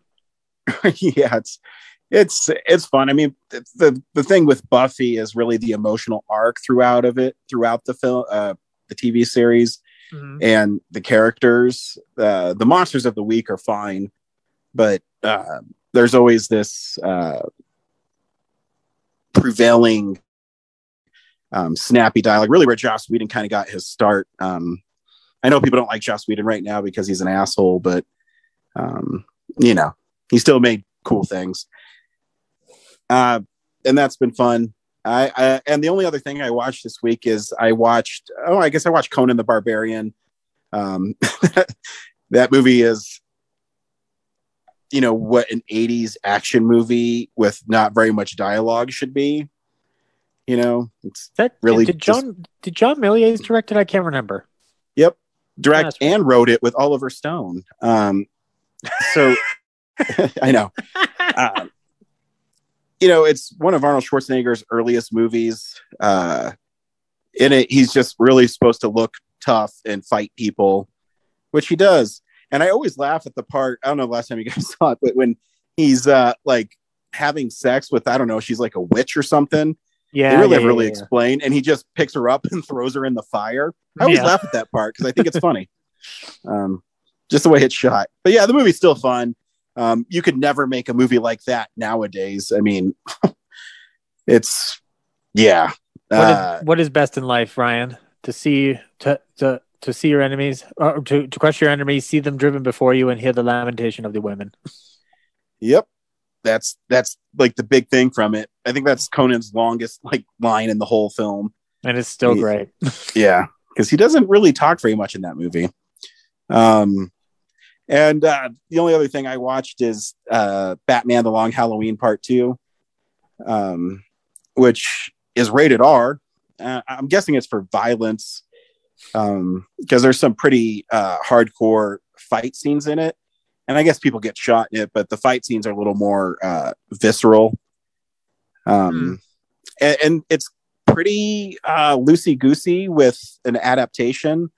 yeah, it's it's it's fun. I mean, the, the the thing with Buffy is really the emotional arc throughout of it, throughout the film, uh, the TV series, and the characters. Uh, the monsters of the week are fine, but uh, there's always this uh, prevailing um, snappy dialogue. Really, where Joss Whedon kind of got his start. Um, I know people don't like Joss Whedon right now because he's an asshole, but um, you know, he still made cool things. Uh, and that's been fun. I, I and the only other thing I watched this week is I watched. Oh, I guess I watched Conan the Barbarian. Um, that movie is, you know, what an '80s action movie with not very much dialogue should be. You know, it's that Really did just- John did John Milius direct it? I can't remember. Yep. Direct and wrote it with Oliver Stone. Um, so I know. Um, you know, it's one of Arnold Schwarzenegger's earliest movies. Uh, in it, he's just really supposed to look tough and fight people, which he does. And I always laugh at the part. I don't know the last time you guys saw it, but when he's uh, like having sex with, I don't know, she's like a witch or something. Yeah, they really yeah, really yeah, yeah. and he just picks her up and throws her in the fire. I always laugh at that part because I think it's funny. Um, just the way it's shot. But yeah, the movie's still fun. Um, you could never make a movie like that nowadays. I mean, it's yeah. What is, Uh, what is best in life, Ryan? To see to to to see your enemies, or to to crush your enemies, see them driven before you, and hear the lamentation of the women. yep. That's that's like the big thing from it. I think that's Conan's longest like line in the whole film. And it's still Yeah. great. Yeah, because he doesn't really talk very much in that movie. Um, and uh, the only other thing I watched is uh, Batman: The Long Halloween Part Two, um, which is rated R. Uh, I'm guessing it's for violence because there's some pretty uh, hardcore fight scenes in it, and I guess people get shot in it, but the fight scenes are a little more uh, visceral. Um, and, and it's pretty uh, loosey goosey with an adaptation.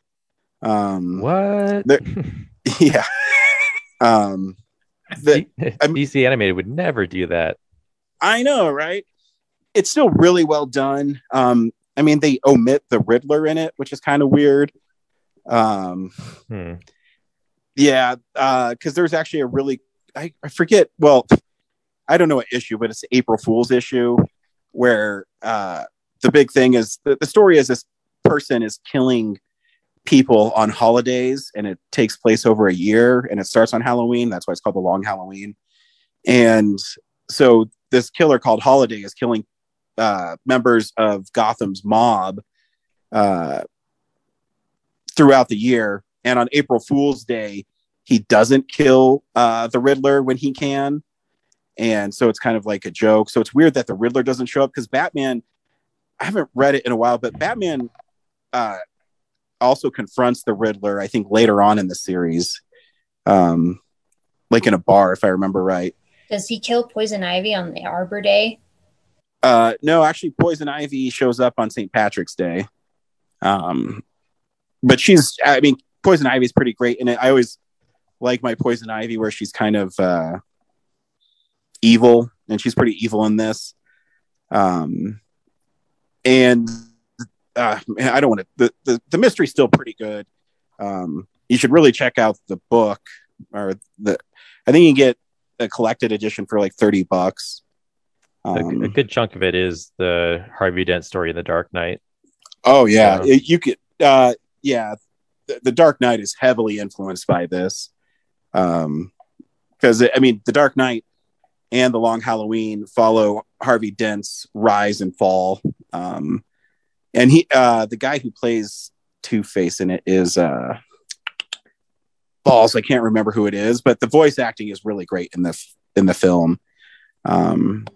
Um, What? Yeah. Um, the- I'm- DC animated would never do that. I know, right? It's still really well done. Um, I mean, they omit the Riddler in it, which is kind of weird. Um, Hmm. yeah, because there's actually a really I, I forget. Well, I don't know what issue, but it's April Fool's issue where uh, the big thing is the, the story is this person is killing people on holidays, and it takes place over a year, and it starts on Halloween. That's why it's called the Long Halloween. And so this killer called Holiday is killing uh, members of Gotham's mob uh, throughout the year. And on April Fool's Day, he doesn't kill uh, the Riddler when he can. And so it's kind of like a joke. So it's weird that the Riddler doesn't show up because Batman, I haven't read it in a while, but Batman uh, also confronts the Riddler, I think, later on in the series, um, like in a bar, if I remember right. Does he kill Poison Ivy on the Arbor Day? Uh, no, actually, Poison Ivy shows up on St. Patrick's Day. Um, but she's, I mean, Poison Ivy's pretty great And. I always like my Poison Ivy where she's kind of uh, evil, and she's pretty evil in this. Um, and uh, man, I don't want to. The, the the mystery's still pretty good. Um, you should really check out the book or the. I think you can get a collected edition for like thirty bucks. A- Um, a good chunk of it is the Harvey Dent story in The Dark Knight. Oh yeah. It- you could. Uh, yeah, the, the Dark Knight is heavily influenced by this, um, because I mean, the Dark Knight and the Long Halloween follow Harvey Dent's rise and fall. Um, and he, uh, the guy who plays Two Face in it is uh, balls. I can't remember who it is, but the voice acting is really great in the f- in the film. Um,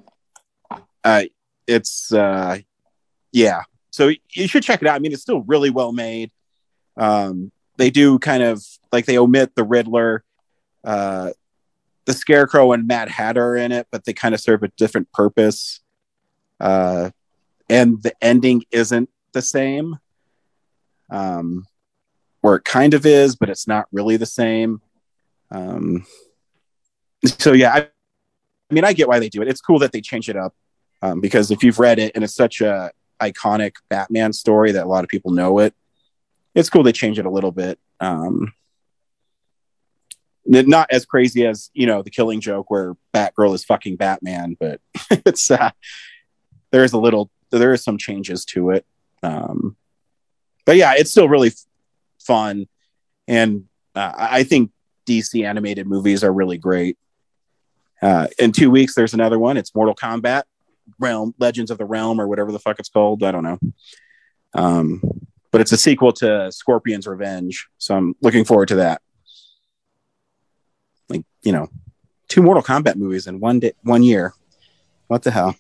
uh, it's uh, yeah, so you should check it out. I mean, it's still really well made. Um, they do kind of like they omit the Riddler, uh, the Scarecrow, and Mad Hatter in it, but they kind of serve a different purpose. Uh, and the ending isn't the same. Um, where it kind of is, but it's not really the same. Um, so yeah, I, I mean, I get why they do it. It's cool that they change it up um, because if you've read it and it's such a iconic Batman story that a lot of people know it, it's cool they change it a little bit. Um, not as crazy as you know the Killing Joke where Batgirl is fucking Batman, but it's uh, there is a little there is some changes to it. Um, but yeah, it's still really f- fun, and uh, I think DC animated movies are really great. Uh, in two weeks, there's another one. It's Mortal Kombat Realm, Legends of the Realm, or whatever the fuck it's called. I don't know. Um, but it's a sequel to Scorpion's Revenge, so I'm looking forward to that. Like you know, two Mortal Kombat movies in one day, one year. What the hell?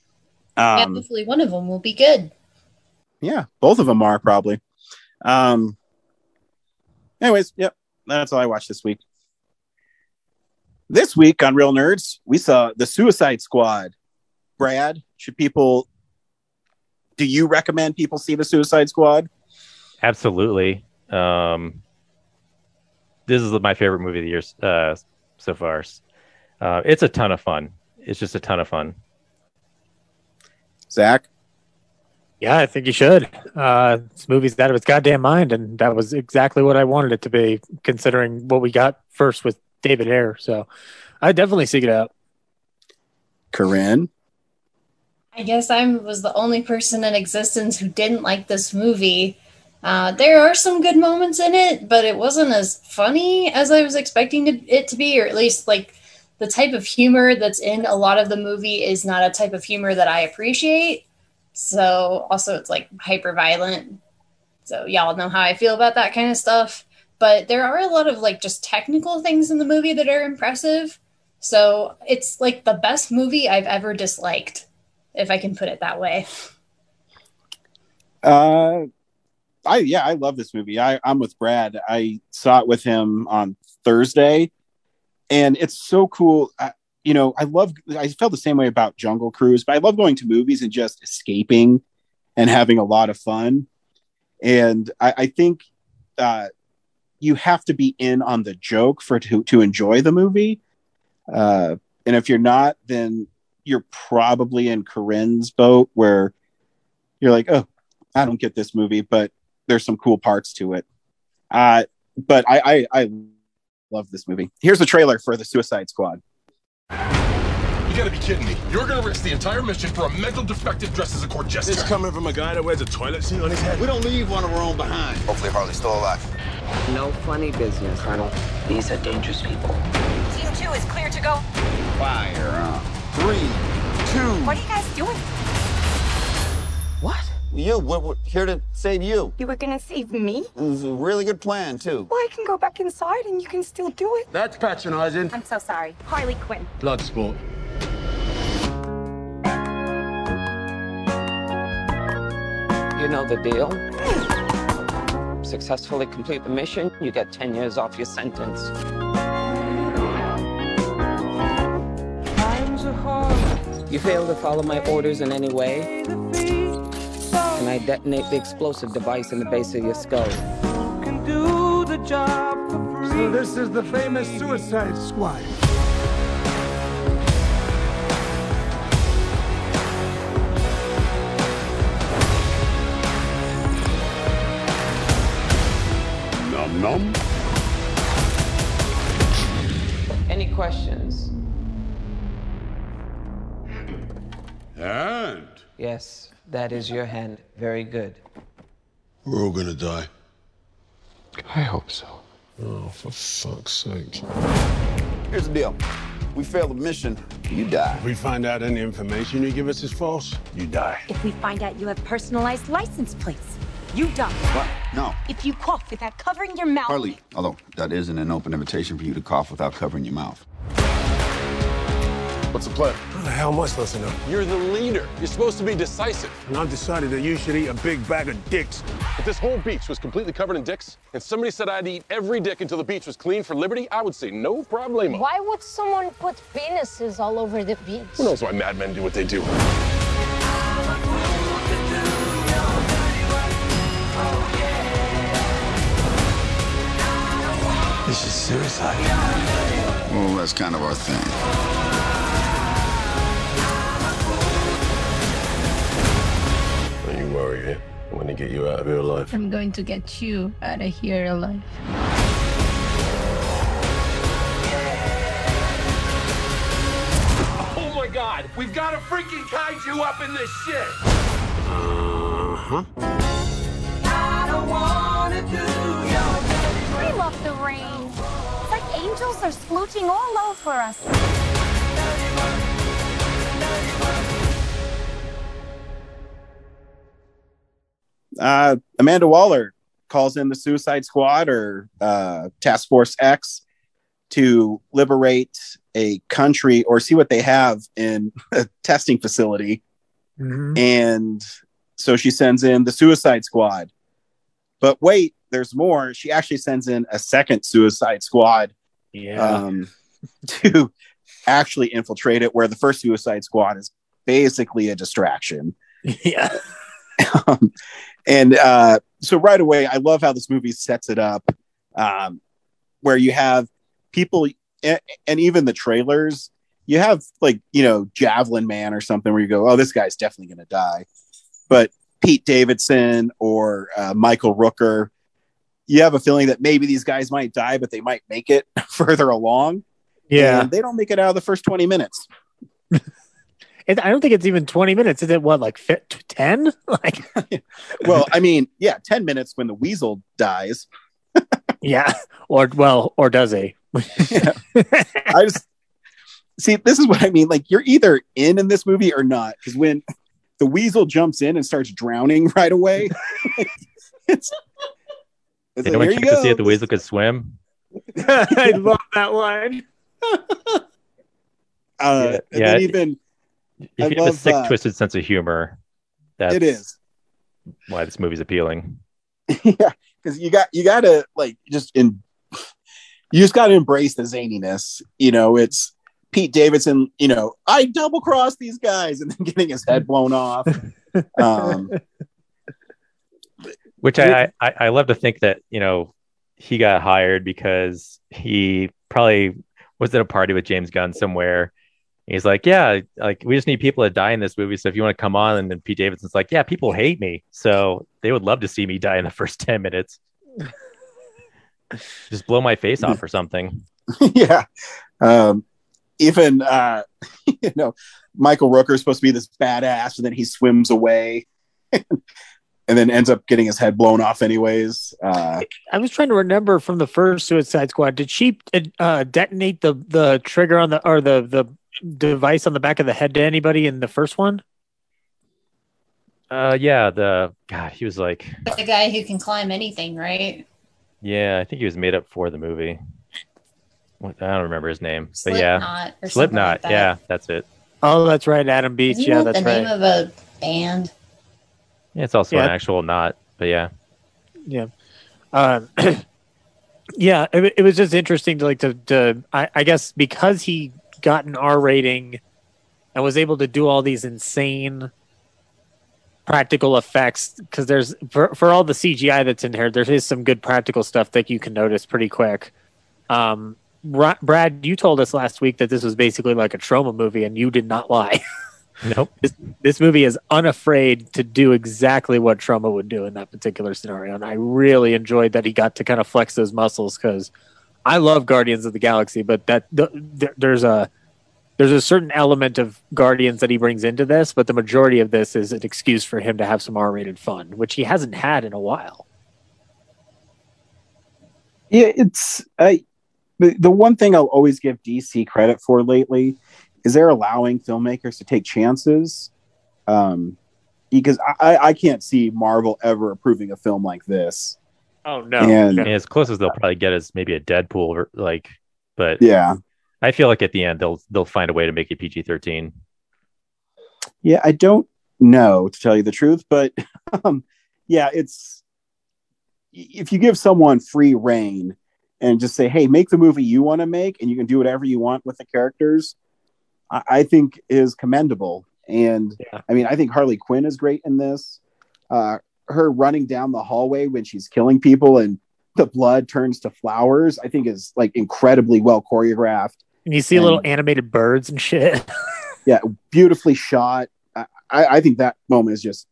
Yeah, Um, hopefully one of them will be good. yeah, both of them are probably. Um, anyways, yep, that's all I watched this week. This week on Real Nerds, we saw the Suicide Squad. Brad, should people? Do you recommend people see the Suicide Squad? Absolutely. Um, this is my favorite movie of the year uh, so far. Uh, it's a ton of fun. It's just a ton of fun. Zach, Yeah, I think you should. Uh, this movie's out of its goddamn mind, and that was exactly what I wanted it to be, considering what we got first with David Ayer. So I definitely seek it out. Corinne, I guess I was the only person in existence who didn't like this movie. Uh, there are some good moments in it, but it wasn't as funny as I was expecting to, it to be, or at least like the type of humor that's in a lot of the movie is not a type of humor that I appreciate. So also it's like hyper violent. So y'all know how I feel about that kind of stuff. But there are a lot of like just technical things in the movie that are impressive. So it's like the best movie I've ever disliked, if I can put it that way. uh, I yeah, I love this movie. I, I'm with Brad. I saw it with him on Thursday, and it's so cool. I, you know, I love. I felt the same way about Jungle Cruise, but I love going to movies and just escaping and having a lot of fun. And I, I think uh, you have to be in on the joke for to to enjoy the movie. Uh, and if you're not, then you're probably in Corinne's boat where you're like, oh, I don't get this movie, but there's some cool parts to it. Uh, but I, I, I love this movie. Here's the trailer for the Suicide Squad. You gotta be kidding me. You're gonna risk the entire mission for a mental defective dressed as a court jester. This coming from a guy that wears a toilet seat on his head. We don't leave one of our own behind. Hopefully Harley's still alive. No funny business, Colonel. These are dangerous people. Team two is clear to go. Fire on. Three, two. What are you guys doing? What? You, we're, we're here to save you. You were gonna save me? It was a really good plan, too. Well, I can go back inside and you can still do it. That's patronizing. I'm so sorry. Harley Quinn. Blood sport. You know the deal. Successfully complete the mission, you get 10 years off your sentence. You fail to follow my orders in any way, and I detonate the explosive device in the base of your skull. So this is the famous Suicide Squad. Num num. Any questions? And Yes, that is your hand. Very good. we're all gonna die. I hope so. Oh, for fuck's sake. Here's the deal. We fail the mission, you die. If we find out any information you give us is false, you die. If we find out you have personalized license plates, you die. What? No. If you cough without covering your mouth. Harley, although that isn't an open invitation for you to cough without covering your mouth. What's the plan? How the hell am I supposed to know? You're the leader. You're supposed to be decisive. And I've decided that you should eat a big bag of dicks. If this whole beach was completely covered in dicks, and somebody said I'd eat every dick until the beach was clean for liberty, I would say no problemo. Why would someone put penises all over the beach? Who knows why madmen do what they do? This is suicide. Well, that's kind of our thing. Don't you worry? I'm gonna get you out of here alive. I'm going to get you out of here alive. Oh my god, we've got a freaking kaiju up in this shit! Uh-huh. We love the rain. It's like angels are splooching all over us. Uh, Amanda Waller calls in the Suicide Squad or uh, Task Force X to liberate a country or see what they have in a testing facility. And so she sends in the Suicide Squad. But wait, there's more. She actually sends in a second Suicide Squad Yeah. um, to actually infiltrate it, where the first Suicide Squad is basically a distraction. yeah. Um, and uh, so right away, I love how this movie sets it up, um, where you have people, and, and even the trailers, you have like you know Javelin Man or something where you go, oh, this guy's definitely going to die, but Pete Davidson or uh, Michael Rooker, you have a feeling that maybe these guys might die, but they might make it further along. Yeah. And they don't make it out of the first twenty minutes. It, I don't think it's even 20 minutes. Is it what, like 10? Like, well, I mean, yeah, 10 minutes when the weasel dies. yeah. Or, well, or does he? I just see this is what I mean. Like, you're either in in this movie or not. Because when the weasel jumps in and starts drowning right away, it's, it's Did like, anyone here you check to see if the weasel could swim? I love that line. Uh, and yeah, then even If I you have a sick, uh, twisted sense of humor, that's it is. why this movie's appealing. yeah, because you got you got to like just in you just got to embrace the zaniness. You know, it's Pete Davidson. You know, I double cross these guys and then getting his head blown off. Um, Which I, I I love to think that you know he got hired because he probably was at a party with James Gunn somewhere. He's like, yeah, like we just need people to die in this movie. So if you want to come on, and then Pete Davidson's like, yeah, people hate me, so they would love to see me die in the first ten minutes. just blow my face off or something. yeah. Um, even uh, you know, Michael Rooker is supposed to be this badass, and then he swims away, and then ends up getting his head blown off anyways. Uh, I was trying to remember from the first Suicide Squad. Did she uh, detonate the the trigger on the or the the device on the back of the head to anybody in the first one? Uh, yeah, the God, he was like, The guy who can climb anything, right? yeah, I think he was made up for the movie. What, I don't remember his name, but yeah, Slipknot or Slipknot. like that. yeah, that's it. Oh, that's right, Adam Beach. Isn't yeah, that that's the right. name of a band? Yeah, it's also Yeah. an actual knot, but yeah. yeah um yeah it, it was just interesting to like to, to I, I guess because he got an r rating and was able to do all these insane practical effects because there's for, for all the cgi that's in here there is some good practical stuff that you can notice pretty quick um Ra- brad you told us last week that this was basically like a Troma movie and you did not lie Nope. this, this movie is unafraid to do exactly what Troma would do in that particular scenario. And I really enjoyed that he got to kind of flex those muscles because I love Guardians of the Galaxy, but that th- th- there's a there's a certain element of Guardians that he brings into this, but the majority of this is an excuse for him to have some R-rated fun, which he hasn't had in a while. yeah, it's I the, the one thing I'll always give DC credit for lately is they're allowing filmmakers to take chances. Um, because I, I can't see Marvel ever approving a film like this. Oh no! And- I mean, as close as they'll probably get is maybe a Deadpool, or, like, but Yeah. I feel like at the end they'll they'll find a way to make it PG thirteen. Yeah, I don't know to tell you the truth, but um, yeah, it's if you give someone free reign and just say, "Hey, make the movie you want to make, and you can do whatever you want with the characters," I, I think is commendable. And I mean, I think Harley Quinn is great in this. Uh, her running down the hallway when she's killing people and the blood turns to flowers, I think is like incredibly well choreographed. And you see And- little animated birds and shit. Yeah, beautifully shot. I, I I think that moment is just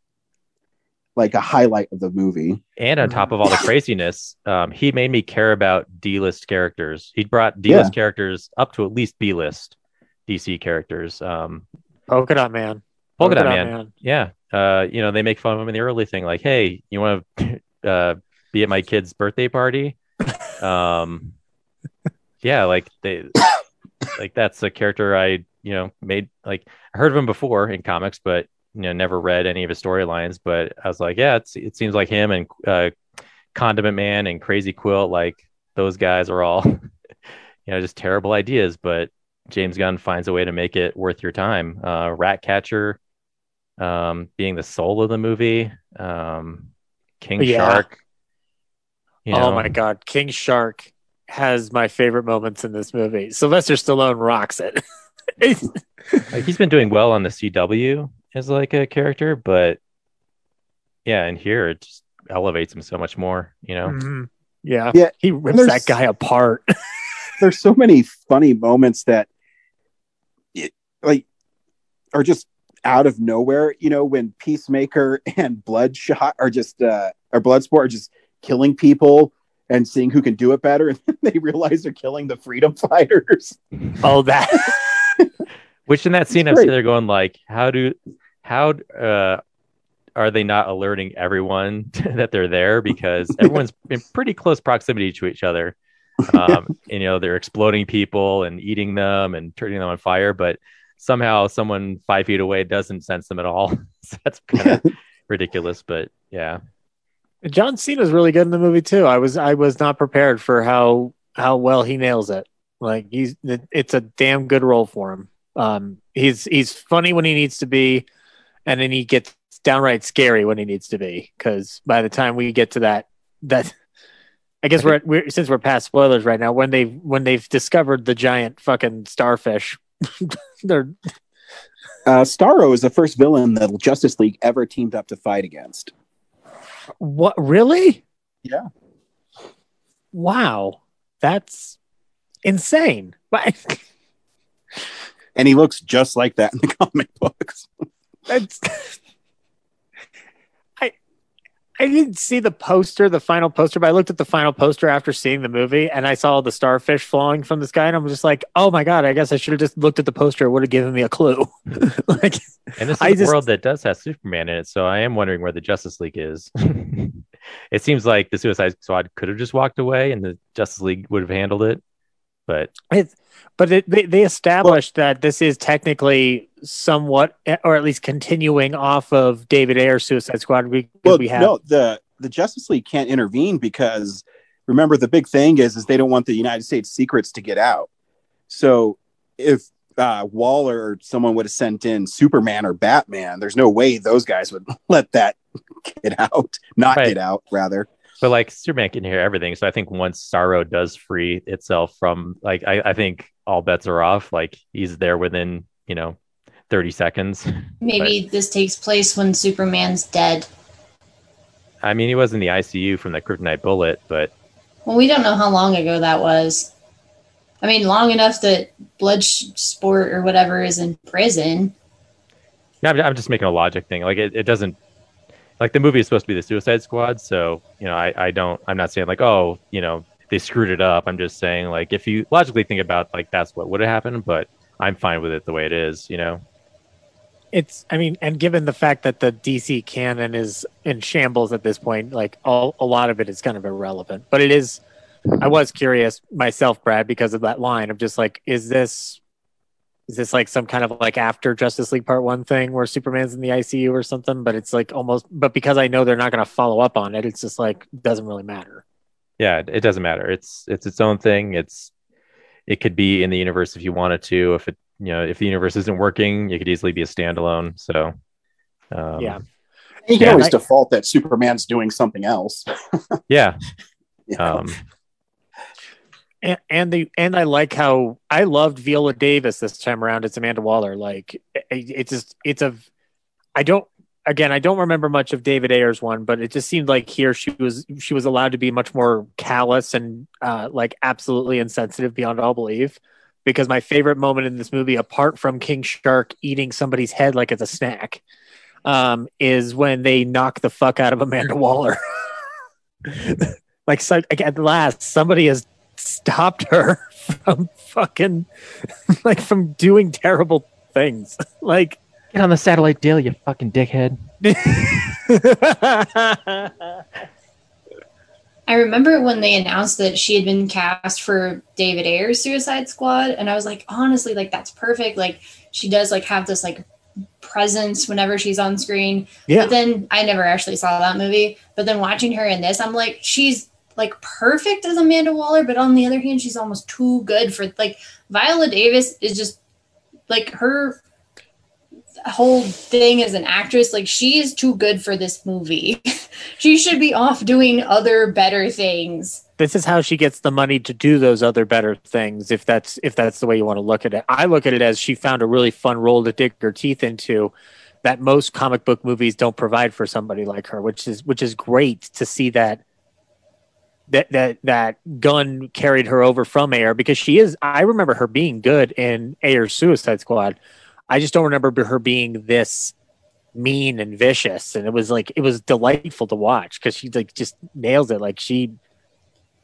like a highlight of the movie. And on top of all the craziness, um, he made me care about D-list characters. He brought D-list Yeah. characters up to at least B-list DC characters. Um, Polka dot man. Polka Dot Man. Man. Yeah. Uh, you know, they make fun of him in the early thing, like, hey, you want to uh, be at my kid's birthday party? Um, yeah, like they, like that's a character I, you know, made like I heard of him before in comics, but you know, never read any of his storylines. But I was like, yeah, it's, it seems like him and uh, Condiment Man and Crazy Quilt, like those guys are all, you know, just terrible ideas, but James Gunn finds a way to make it worth your time. Uh, Ratcatcher, um, being the soul of the movie, um, King Yeah. Shark. You oh my god, King Shark has my favorite moments in this movie. Sylvester Stallone rocks it. like he's been doing well on the CW as like a character, but yeah, and here it just elevates him so much more. You know, Mhm. Yeah, Yeah, he rips that guy apart. There's so many funny moments that it, like are just out of nowhere. You know, when Peacemaker and Bloodshot are just uh or Bloodsport are just killing people and seeing who can do it better, and then they realize they're killing the freedom fighters. oh, that which in that scene I'm there going like, how do how uh are they not alerting everyone that they're there because everyone's in pretty close proximity to each other um and, you know they're exploding people and eating them and turning them on fire but somehow someone five feet away doesn't sense them at all so that's kind of ridiculous but yeah John Cena's really good in the movie too. I was I was not prepared for how how well he nails it. Like he's it's a damn good role for him. Um, he's he's funny when he needs to be, and then he gets downright scary when he needs to be. Because by the time we get to that that, I guess we're, we're since we're past spoilers right now. When they when they've discovered the giant fucking starfish, they're Uh, Starro is the first villain that Justice League ever teamed up to fight against. what really? Yeah. Wow, that's insane. And he looks just like that in the comic books. That's I didn't see the poster, the final poster, but I looked at the final poster after seeing the movie and I saw the starfish falling from the sky and I'm just like, oh my god, I guess I should have just looked at the poster, it would have given me a clue. like and this is I a just- world that does have superman in it so i am wondering where the justice league is. It seems like the suicide squad could have just walked away and the justice league would have handled it but It, but it, they, they established that this is technically somewhat, or at least continuing off of David Ayer's Suicide Squad. Because Well, we have no, the the Justice League can't intervene because remember the big thing is is they don't want the United States secrets to get out. So if uh, Waller or someone would have sent in Superman or Batman, there's no way those guys would let that get out, not Right. get out, rather. But like superman can hear everything so i think once starro does free itself from like i, I think all bets are off like he's there within you know 30 seconds Maybe this takes place when Superman's dead. i mean he was in the icu from the kryptonite bullet but Well, we don't know how long ago that was. I mean, long enough that Bloodsport or whatever is in prison. No, I'm, I'm just making a logic thing. Like it, it doesn't like the movie is supposed to be the Suicide Squad, so you know, I, I don't I'm not saying like, oh, you know, they screwed it up. I'm just saying like if you logically think about like that's what would have happened, but I'm fine with it the way it is, you know. it's i mean and given the fact that the dc canon is in shambles at this point like all a lot of it is kind of irrelevant but it is i was curious myself brad because of that line of just like is this is this like some kind of like after justice league part one thing where superman's in the icu or something but it's like almost but because i know they're not going to follow up on it it's just like doesn't really matter Yeah, it doesn't matter. It's it's its own thing. It's it could be in the universe if you wanted to. If it you know if the universe isn't working, it could easily be a standalone. So um, yeah You can Yeah, always I- default that Superman's doing something else. yeah. You know? Um, and, the and I like how I loved Viola Davis this time around. It's Amanda Waller. Like it, it's just it's a I don't again, I don't remember much of David Ayer's one, but it just seemed like here she was she was allowed to be much more callous and uh, like absolutely insensitive beyond all belief. Because my favorite moment in this movie, apart from King Shark eating somebody's head like it's a snack, um, is when they knock the fuck out of Amanda Waller. like, so, like at last, somebody has stopped her from fucking like from doing terrible things. like Get on the satellite deal, you fucking dickhead. I remember when they announced that she had been cast for David Ayer's Suicide Squad, and I was like, honestly, like that's perfect. Like she does like have this like presence whenever she's on screen. Yeah. But then I never actually saw that movie. But then watching her in this, I'm like, she's like perfect as Amanda Waller, but on the other hand, she's almost too good for like Viola Davis is just like her whole thing as an actress like she is too good for this movie. She should be off doing other better things. This is how she gets the money to do those other better things if that's if that's the way you want to look at it. I look at it as she found a really fun role to dig her teeth into that most comic book movies don't provide for somebody like her which is which is great to see that that that that Gunn carried her over from Ayer because she is i remember her being good in Ayer's suicide squad I just don't remember her being this mean and vicious. And it was like it was delightful to watch because she like just nails it. Like she,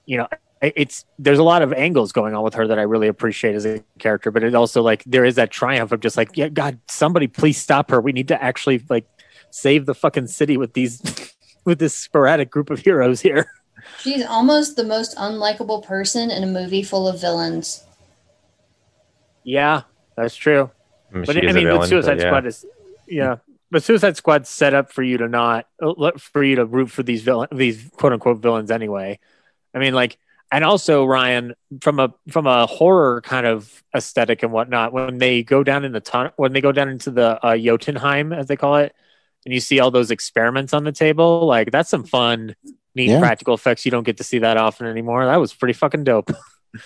you know, it's there's a lot of angles going on with her that I really appreciate as a character. But it also like there is that triumph of just like, yeah, God, somebody please stop her. We need to actually like save the fucking city with these with this sporadic group of heroes here. She's almost the most unlikable person in a movie full of villains. Yeah, that's true. I mean, but I mean, villain, with Suicide but yeah. Squad is yeah, but Suicide Squad's set up for you to not for you to root for these villain these quote unquote villains anyway. I mean, like, and also Ryan from a from a horror kind of aesthetic and whatnot. When they go down in the tunnel, when they go down into the uh, Jotunheim as they call it, and you see all those experiments on the table, like that's some fun, neat Yeah. practical effects. You don't get to see that often anymore. That was pretty fucking dope.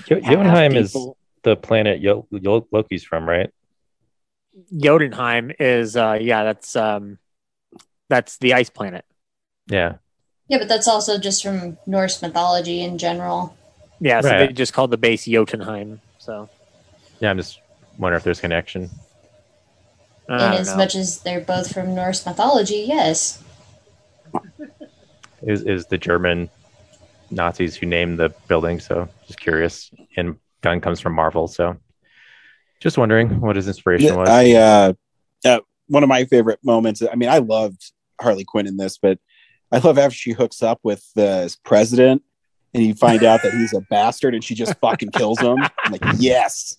Jo- Jotunheim is the planet Yo- Yo- Loki's from, right? Jotunheim is uh yeah, that's um that's the ice planet. Yeah. Yeah, but that's also just from Norse mythology in general. Yeah, so Right. they just called the base Jotunheim. So Yeah, I'm just wondering if there's connection. I in as know. much as they're both from Norse mythology, yes. Is is the German Nazis who named the building? So just curious. And Gunn comes from Marvel, so just wondering what his inspiration Yeah, was. I uh, uh, one of my favorite moments. I mean, I loved Harley Quinn in this, but I love after she hooks up with the president, and you find out that he's a bastard, and she just fucking kills him. I'm like, yes,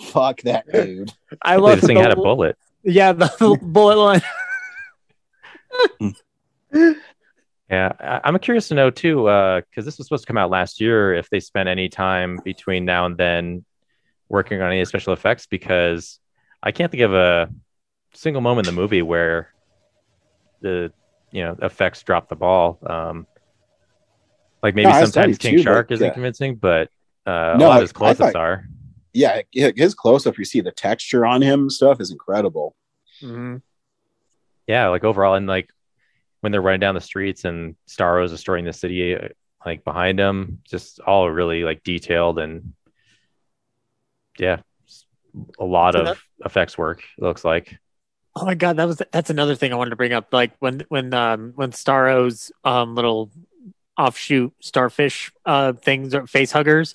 fuck that dude. I love this thing the- had a bullet. Yeah, the, the bullet line. Yeah, I- I'm curious to know too, because this was supposed to come out last year. If they spent any time between now and then working on any special effects, because I can't think of a single moment in the movie where the you know effects drop the ball. Um, like maybe No, sometimes King too, Shark but, isn't yeah. convincing, but uh, No, a lot I- of his I close-ups thought- are. Yeah, his close up, you see the texture on him and stuff is incredible. yeah, like overall, and like when they're running down the streets and Starro is destroying the city, like behind them, just all really like detailed and yeah, a lot So of that- effects work. It looks like Oh my god, that was that's another thing I wanted to bring up. Like when when um when Starro's um little offshoot starfish uh things or face huggers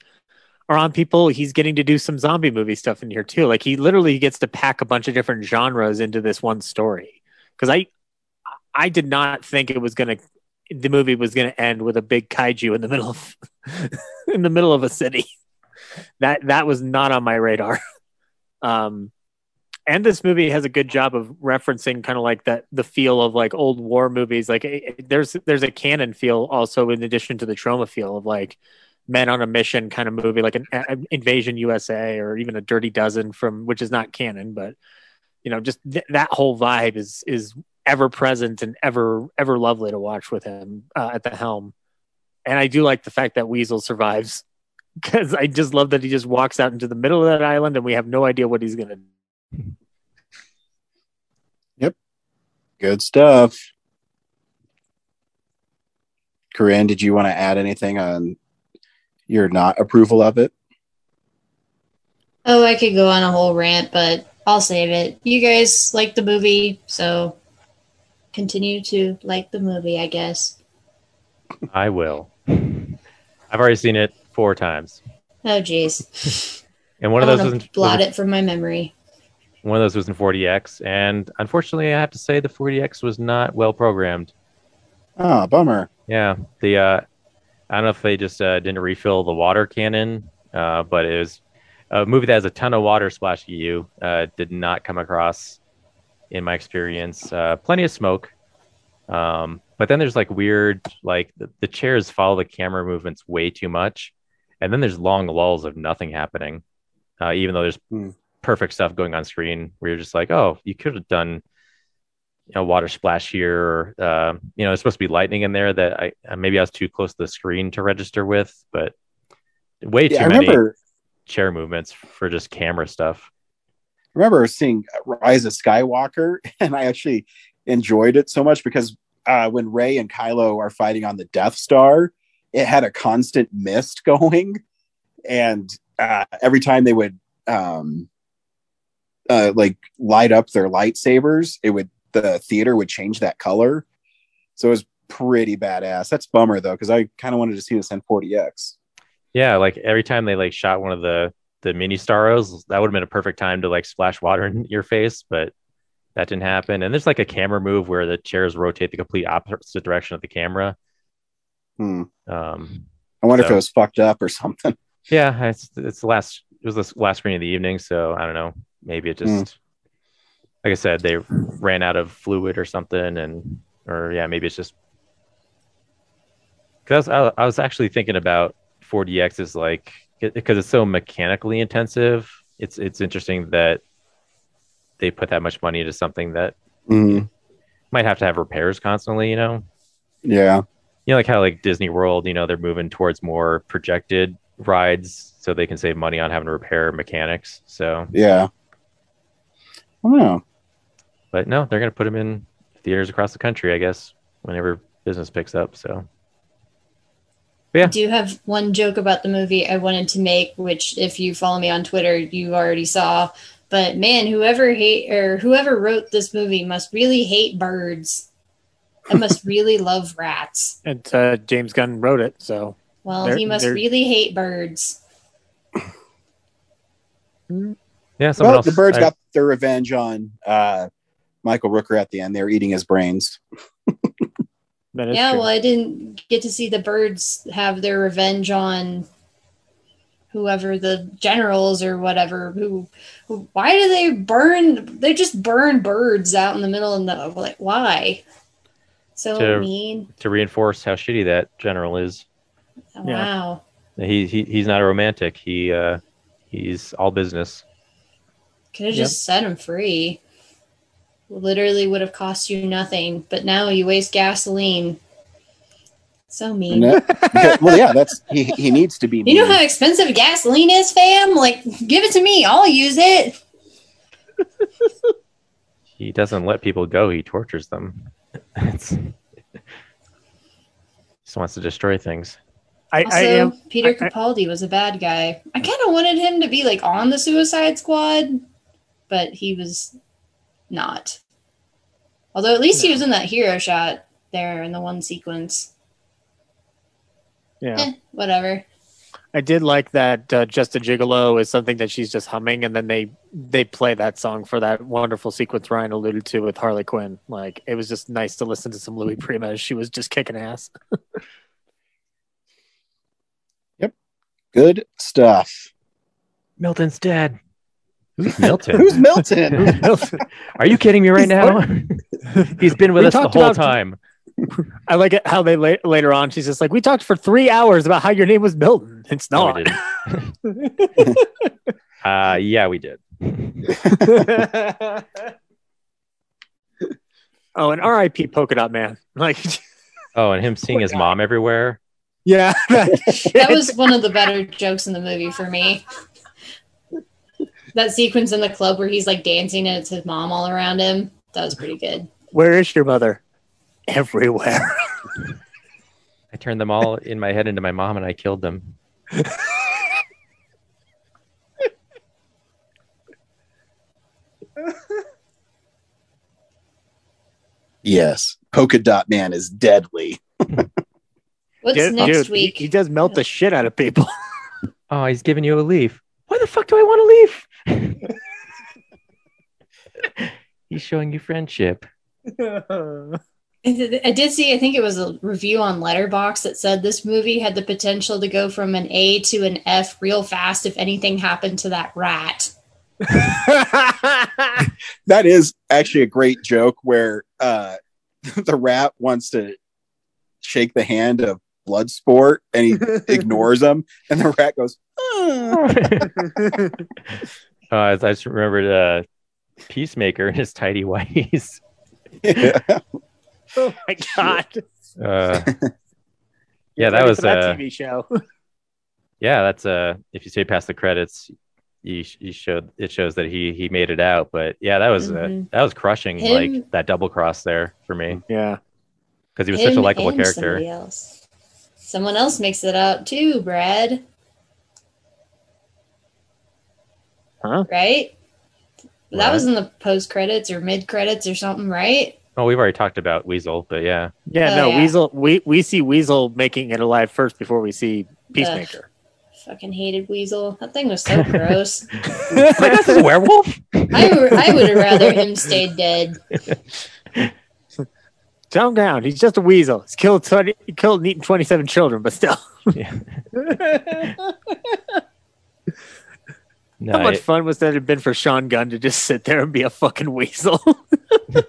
are on people, he's getting to do some zombie movie stuff in here too. Like he literally gets to pack a bunch of different genres into this one story. Because I I did not think it was gonna the movie was gonna end with a big kaiju in the middle of in the middle of a city. That that was not on my radar. Um and this movie has a good job of referencing kind of like that the feel of like old war movies like it- there's there's a canon feel also in addition to the Troma feel of like men on a mission kind of movie like an, an invasion usa or even a dirty dozen from which is not canon but you know just th- that whole vibe is is ever present and ever ever lovely to watch with him uh, at the helm and i do like the fact that weasel survives because i just love that he just walks out into the middle of that island and we have no idea what he's gonna Yep, Good stuff. Corinne, did you want to add anything on your not approval of it? Oh, I could go on a whole rant, but I'll save it. You guys like the movie, so continue to like the movie, I guess. I will. I've already seen it four times, Oh, jeez. and one of those was in, blot was- it from my memory. one of those was in 4DX, and unfortunately, I have to say the 4DX was not well programmed. Oh, bummer. Yeah, the uh, I don't know if they just uh, didn't refill the water cannon, uh, but it was a movie that has a ton of water splashing at you. Uh, did not come across in my experience. Uh, plenty of smoke, um, but then there's like weird, like the, the chairs follow the camera movements way too much, and then there's long lulls of nothing happening, uh, even though there's Hmm. perfect stuff going on screen. Where you're just like, oh, you could have done you know water splash here or uh, you know there's supposed to be lightning in there that i uh, maybe i was too close to the screen to register with but way too I many remember chair movements for just camera stuff remember seeing Rise of Skywalker, and I actually enjoyed it so much because uh, when Rey and Kylo are fighting on the Death Star, it had a constant mist going, and uh, every time they would um, uh, like light up their lightsabers, it would the theater would change that color. So it was pretty badass. That's bummer though, because I kind of wanted to see this in 4DX. yeah like every time they like shot one of the the mini Starros that would have been a perfect time to like splash water in your face but that didn't happen and there's like a camera move where the chairs rotate the complete opposite direction of the camera Hmm. um I wonder if it was fucked up or something. Yeah, it's it's the last it was the last screen of the evening, so I don't know. Maybe it just like I said, they ran out of fluid or something, and or yeah, maybe it's just because I, I was actually thinking about 4DX is like because it's so mechanically intensive. It's it's interesting that they put that much money into something that Mm, might have to have repairs constantly. You know, yeah. you know, like how like Disney World, you know, they're moving towards more projected rides so they can save money on having to repair mechanics. So, Yeah. I don't know. but no, they're going to put them in theaters across the country, I guess, whenever business picks up. So, I do have one joke about the movie I wanted to make, which if you follow me on Twitter, you already saw. But man, whoever hate or whoever wrote this movie must really hate birds. I must really love rats. And uh, James Gunn wrote it, so Well, They're- he must they're- really hate birds. yeah, someone Well, else. the birds I- got their revenge on uh, Michael Rooker at the end. They were eating his brains. Yeah, true. well, I didn't get to see the birds have their revenge on whoever the generals or whatever. Who, who why do they burn? They just burn birds out in the middle of the like. Why? So To- mean. to reinforce how shitty that general is. Wow. He, he he's not a romantic. He uh he's all business. Could have just set him free. Literally would have cost you nothing, but now you waste gasoline. So mean. That- well, yeah, that's he, he needs to be. You know how expensive gasoline is, fam? Like, give it to me. I'll use it. He doesn't let people go. He tortures them. it's, he just wants to destroy things. I, Also, I am. Peter I- I- Capaldi was a bad guy. I kind of wanted him to be like on the Suicide Squad, but he was not. Although at least he was in that hero shot there in the one sequence. Yeah. Eh, whatever. I did like that uh, "Just a Gigolo" is something that she's just humming, and then they they play that song for that wonderful sequence Ryan alluded to with Harley Quinn. Like it was just nice to listen to some Louis Prima as she was just kicking ass. Yep, good stuff. Milton's dead. Who's Milton? Who's Milton? Are you kidding me right now? He's been with We us the whole about- time. I like it how they la- later on she's just like, "We talked for three hours about how your name was Milton. It's not." we didn't. Uh, yeah, we did. oh, and R.I.P. Polka Dot Man. Like, Oh, and him seeing his mom everywhere. yeah, that. That was one of the better jokes in the movie for me. That sequence in the club where he's like dancing and it's his mom all around him. That was pretty good. Where is your mother? Everywhere. I turned them all in my head into my mom and I killed them. Yes, Polka Dot Man is deadly. What's Dude, next dude, week? He, does melt the shit out of people. Oh, he's giving you a leaf. Why the fuck do I want to leave? he's showing you friendship. I did see, I think it was a review on Letterboxd that said this movie had the potential to go from an A to an F real fast if anything happened to that rat. That is actually a great joke where uh, the rat wants to shake the hand of Bloodsport and he ignores him, and the rat goes, "Ah." Uh, I just remembered uh, Peacemaker and his tidy whities. oh my god. Uh, yeah, that was a uh, TV show. yeah, that's uh, if you stay past the credits, you, you showed it shows that he he made it out. But yeah, that was uh, Mhm. that was crushing, Him- like that double cross there for me Yeah. because he was such a Him likable and character. Somebody else. Someone else makes it out too, Brad. Huh? Right? That was in the post credits or mid credits or something, right? Oh, we've already talked about Weasel, but yeah, Yeah, Oh, no, yeah. Weasel we we see Weasel making it alive first before we see Peacemaker. Fucking hated Weasel. That thing was so gross. like that's a werewolf. I, would- I would have rather him stay dead. Calm down. He's just a weasel. He's killed 20, he killed and eaten 27 children, but still. Yeah. No, How much it- fun was that have been for Sean Gunn to just sit there and be a fucking weasel?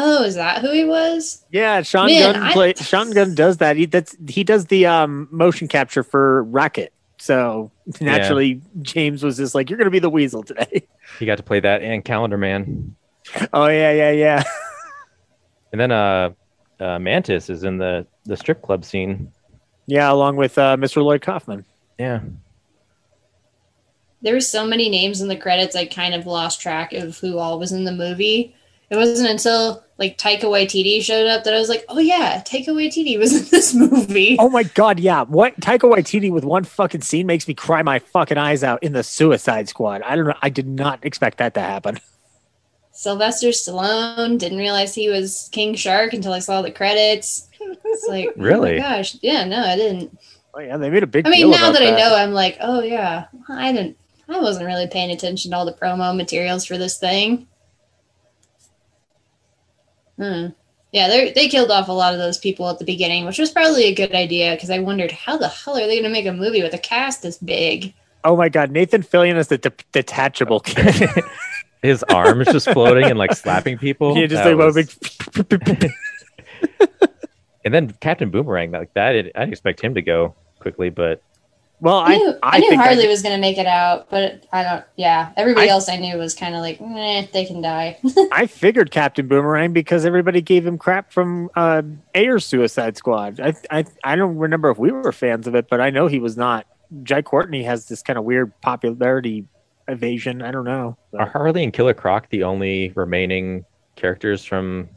Oh, is that who he was? yeah, Sean Man, Gunn I- play, Sean Gunn does that. He that's he does the um motion capture for Rocket. So naturally James was just like, You're gonna be the weasel today. he got to play that and Calendar Man, oh yeah, yeah, yeah. and then uh, uh, Mantis is in the the strip club scene. Yeah, along with uh, Mr. Lloyd Kaufman. Yeah, There were so many names in the credits, I kind of lost track of who all was in the movie. It wasn't until like Taika Waititi showed up that I was like, oh yeah, Taika Waititi was in this movie. Oh my god, yeah. What Taika Waititi with one fucking scene makes me cry my fucking eyes out in the Suicide Squad. I don't know. I did not expect that to happen. Sylvester Stallone didn't realize he was King Shark until I saw the credits. It's like, oh Really? my gosh, yeah, no, I didn't. Oh yeah, they made a big. I mean, deal now about that, I know, I'm like, oh yeah, I didn't. I wasn't really paying attention to all the promo materials for this thing. Hmm. Yeah, they they killed off a lot of those people at the beginning, which was probably a good idea because I wondered how the hell are they going to make a movie with a cast this big? Oh my god, Nathan Fillion is the de- detachable kid. his arms just floating and like slapping people. yeah, just That like one was- big. and then Captain Boomerang like that. It, I didn't expect him to go quickly, but Well, I knew, I, knew think Harley I- was going to make it out, but I don't. Yeah, everybody I- else I knew was kind of like, eh, they can die. I figured Captain Boomerang because everybody gave him crap from uh, Ayer's Suicide Squad. I, I I don't remember if we were fans of it, but I know he was not. Jai Courtney has this kind of weird popularity evasion. I don't know. are Harley and Killer Croc the only remaining characters from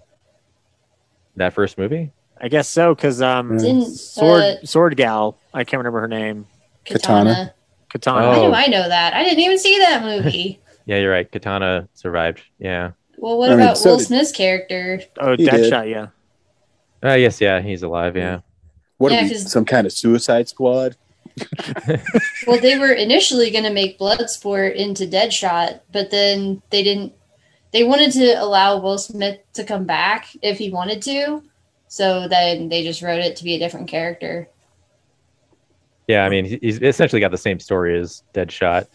that first movie? I guess so because um, Didn't, Sword uh, Sword Gal. I can't remember her name. Katana. Katana. How Oh. do I know that? I didn't even see that movie. Yeah, you're right. Katana survived. Yeah. well, what I mean, about so Will did- Smith's character? Oh, He did. Deadshot. Yeah. Uh, yes, yeah, he's alive. Yeah. What Yeah, are we, 'cause- some kind of suicide squad? Well, they were initially going to make Bloodsport into Deadshot, but then they didn't. They wanted to allow Will Smith to come back if he wanted to, so then they just wrote it to be a different character. Yeah, I mean, he's essentially got the same story as Deadshot.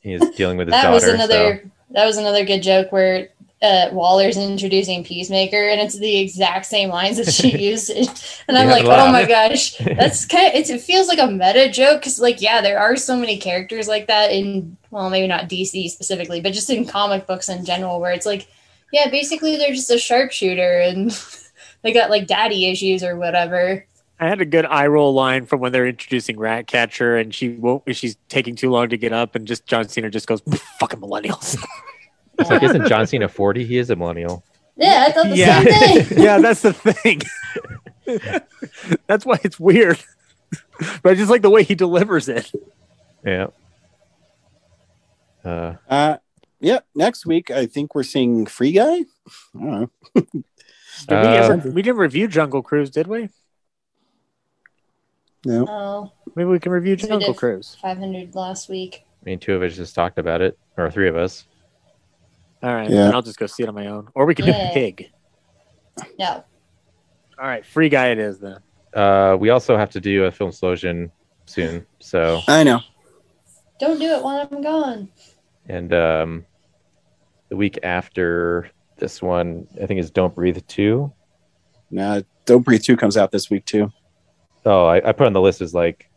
He's dealing with his that daughter. was another. so- That was another good joke where uh, Waller's introducing Peacemaker, and it's the exact same lines that she used, and I'm like, oh my gosh, that's kind of. It's, it feels like a meta joke because, like, yeah, there are so many characters like that in, well, maybe not DC specifically, but just in comic books in general, where it's like, yeah, basically they're just a sharpshooter and they got like daddy issues or whatever. I had a good eye roll line from when they're introducing Ratcatcher, and she won't. She's taking too long to get up, and just John Cena just goes, "Fucking millennials." It's like, isn't John Cena 40? He is a millennial. Yeah, I thought the yeah, same thing. yeah, that's the thing. that's why it's weird. but I just like the way he delivers it. Yeah. Uh, Uh, yeah. Next week, I think we're seeing Free Guy. I don't know. Did we, Uh, ever, we didn't review Jungle Cruise, did we? No. Oh, Maybe we can review we Jungle did Cruise. 500 last week. I mean, two of us just talked about it, or three of us. All right, Yeah. then I'll just go see it on my own. Or we can Yeah. do Pig. No. All right, Free Guy it is then. Uh, we also have to do a film explosion soon. So, I know. Don't do it while I'm gone. and um, the week after this one, I think is Don't Breathe Two. Nah, Don't Breathe 2 comes out this week, too. Oh, I, I put on the list as like,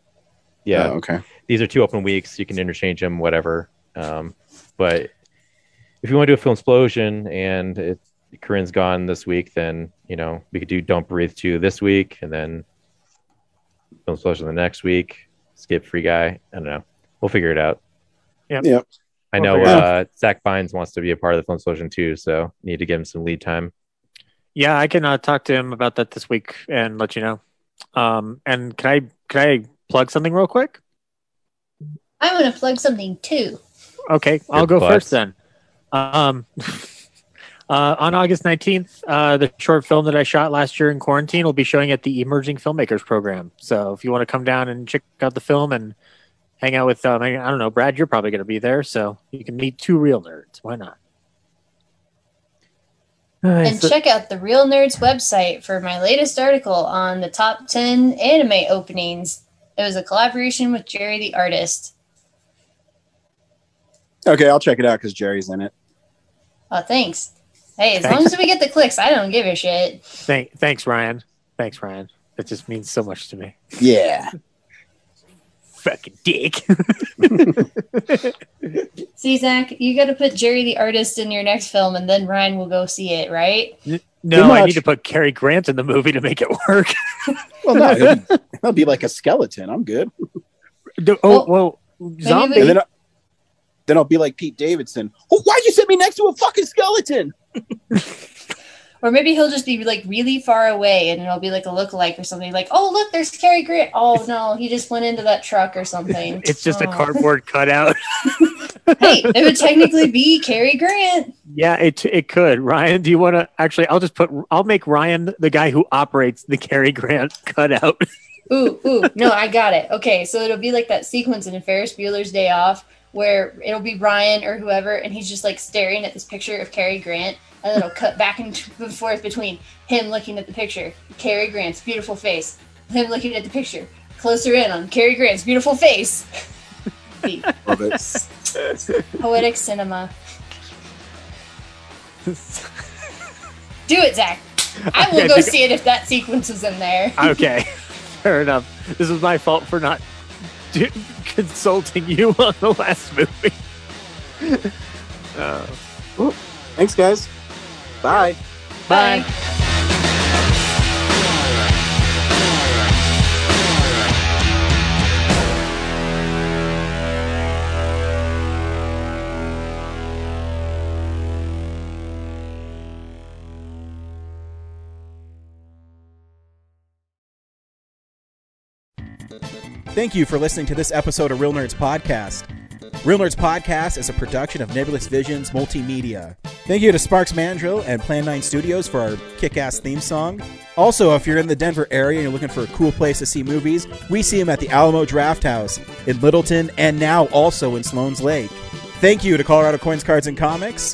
yeah, Oh, okay. these are two open weeks. You can interchange them, whatever. Um, but if you want to do a film explosion and it Corinne's gone this week, then you know we could do Don't Breathe two this week, and then film explosion the next week. Skip Free Guy. I don't know. We'll figure it out. Yep. Yep. I know uh, Zach Bynes wants to be a part of the film explosion too, so need to give him some lead time. Yeah, I can uh, talk to him about that this week and let you know. Um, and can I can I plug something real quick? I want to plug something too. Okay, I'll Your go butts. first then. Um, uh, on August 19th, uh, the short film that I shot last year in quarantine will be showing at the Emerging Filmmakers Program. So if you want to come down and check out the film and hang out with, um, I I don't know, Brad, you're probably going to be there. So you can meet two real nerds. Why not? And check out the Real Nerds website for my latest article on the top 10 anime openings. It was a collaboration with Jerry the artist. Okay, I'll check it out because Jerry's in it. Oh, thanks. Hey, as Thanks. long as we get the clicks, I don't give a shit. Thank, thanks, Ryan. Thanks, Ryan. That just means so much to me. Yeah. Fucking dick. See, Zach, you got to put Jerry the artist in your next film, and then Ryan will go see it, right? no, I need to put Cary Grant in the movie to make it work. Well, no, it'll be, it'll be like a skeleton. I'm good. Do- oh, well, zombie. And then, then I'll be like Pete Davidson. Oh, why'd you set me next to a fucking skeleton? Or maybe he'll just be like really far away, and it'll be like a lookalike or something. Like, oh look, there's Cary Grant. Oh no, he just went into that truck or something. It's just a Oh. cardboard cutout. hey, it would technically be Cary Grant. Yeah, it it could. Ryan, do you want to actually? I'll just put. I'll make Ryan the guy who operates the Cary Grant cutout. Ooh, ooh, no, I got it. Okay, so it'll be like that sequence in Ferris Bueller's Day Off where it'll be Ryan or whoever, and he's just like staring at this picture of Cary Grant, and then it'll cut back and forth between him looking at the picture, Cary Grant's beautiful face, him looking at the picture, closer in on Cary Grant's beautiful face. Love it. poetic cinema. Do it, Zach. I will Okay, go see it if that sequence is in there. okay, fair enough. This is my fault for not do, consulting you on the last movie. Uh, Thanks, guys. Bye. bye. Thank you for listening to this episode of Real Nerds Podcast. Real Nerds Podcast is a production of Nebulous Visions Multimedia. Thank you to Sparks Mandrill and Plan 9 Studios for our kick ass theme song. Also, if you're in the Denver area and you're looking for a cool place to see movies, we see them at the Alamo Draft House in Littleton and now also in Sloan's Lake. Thank you to Colorado Coins, Cards, and Comics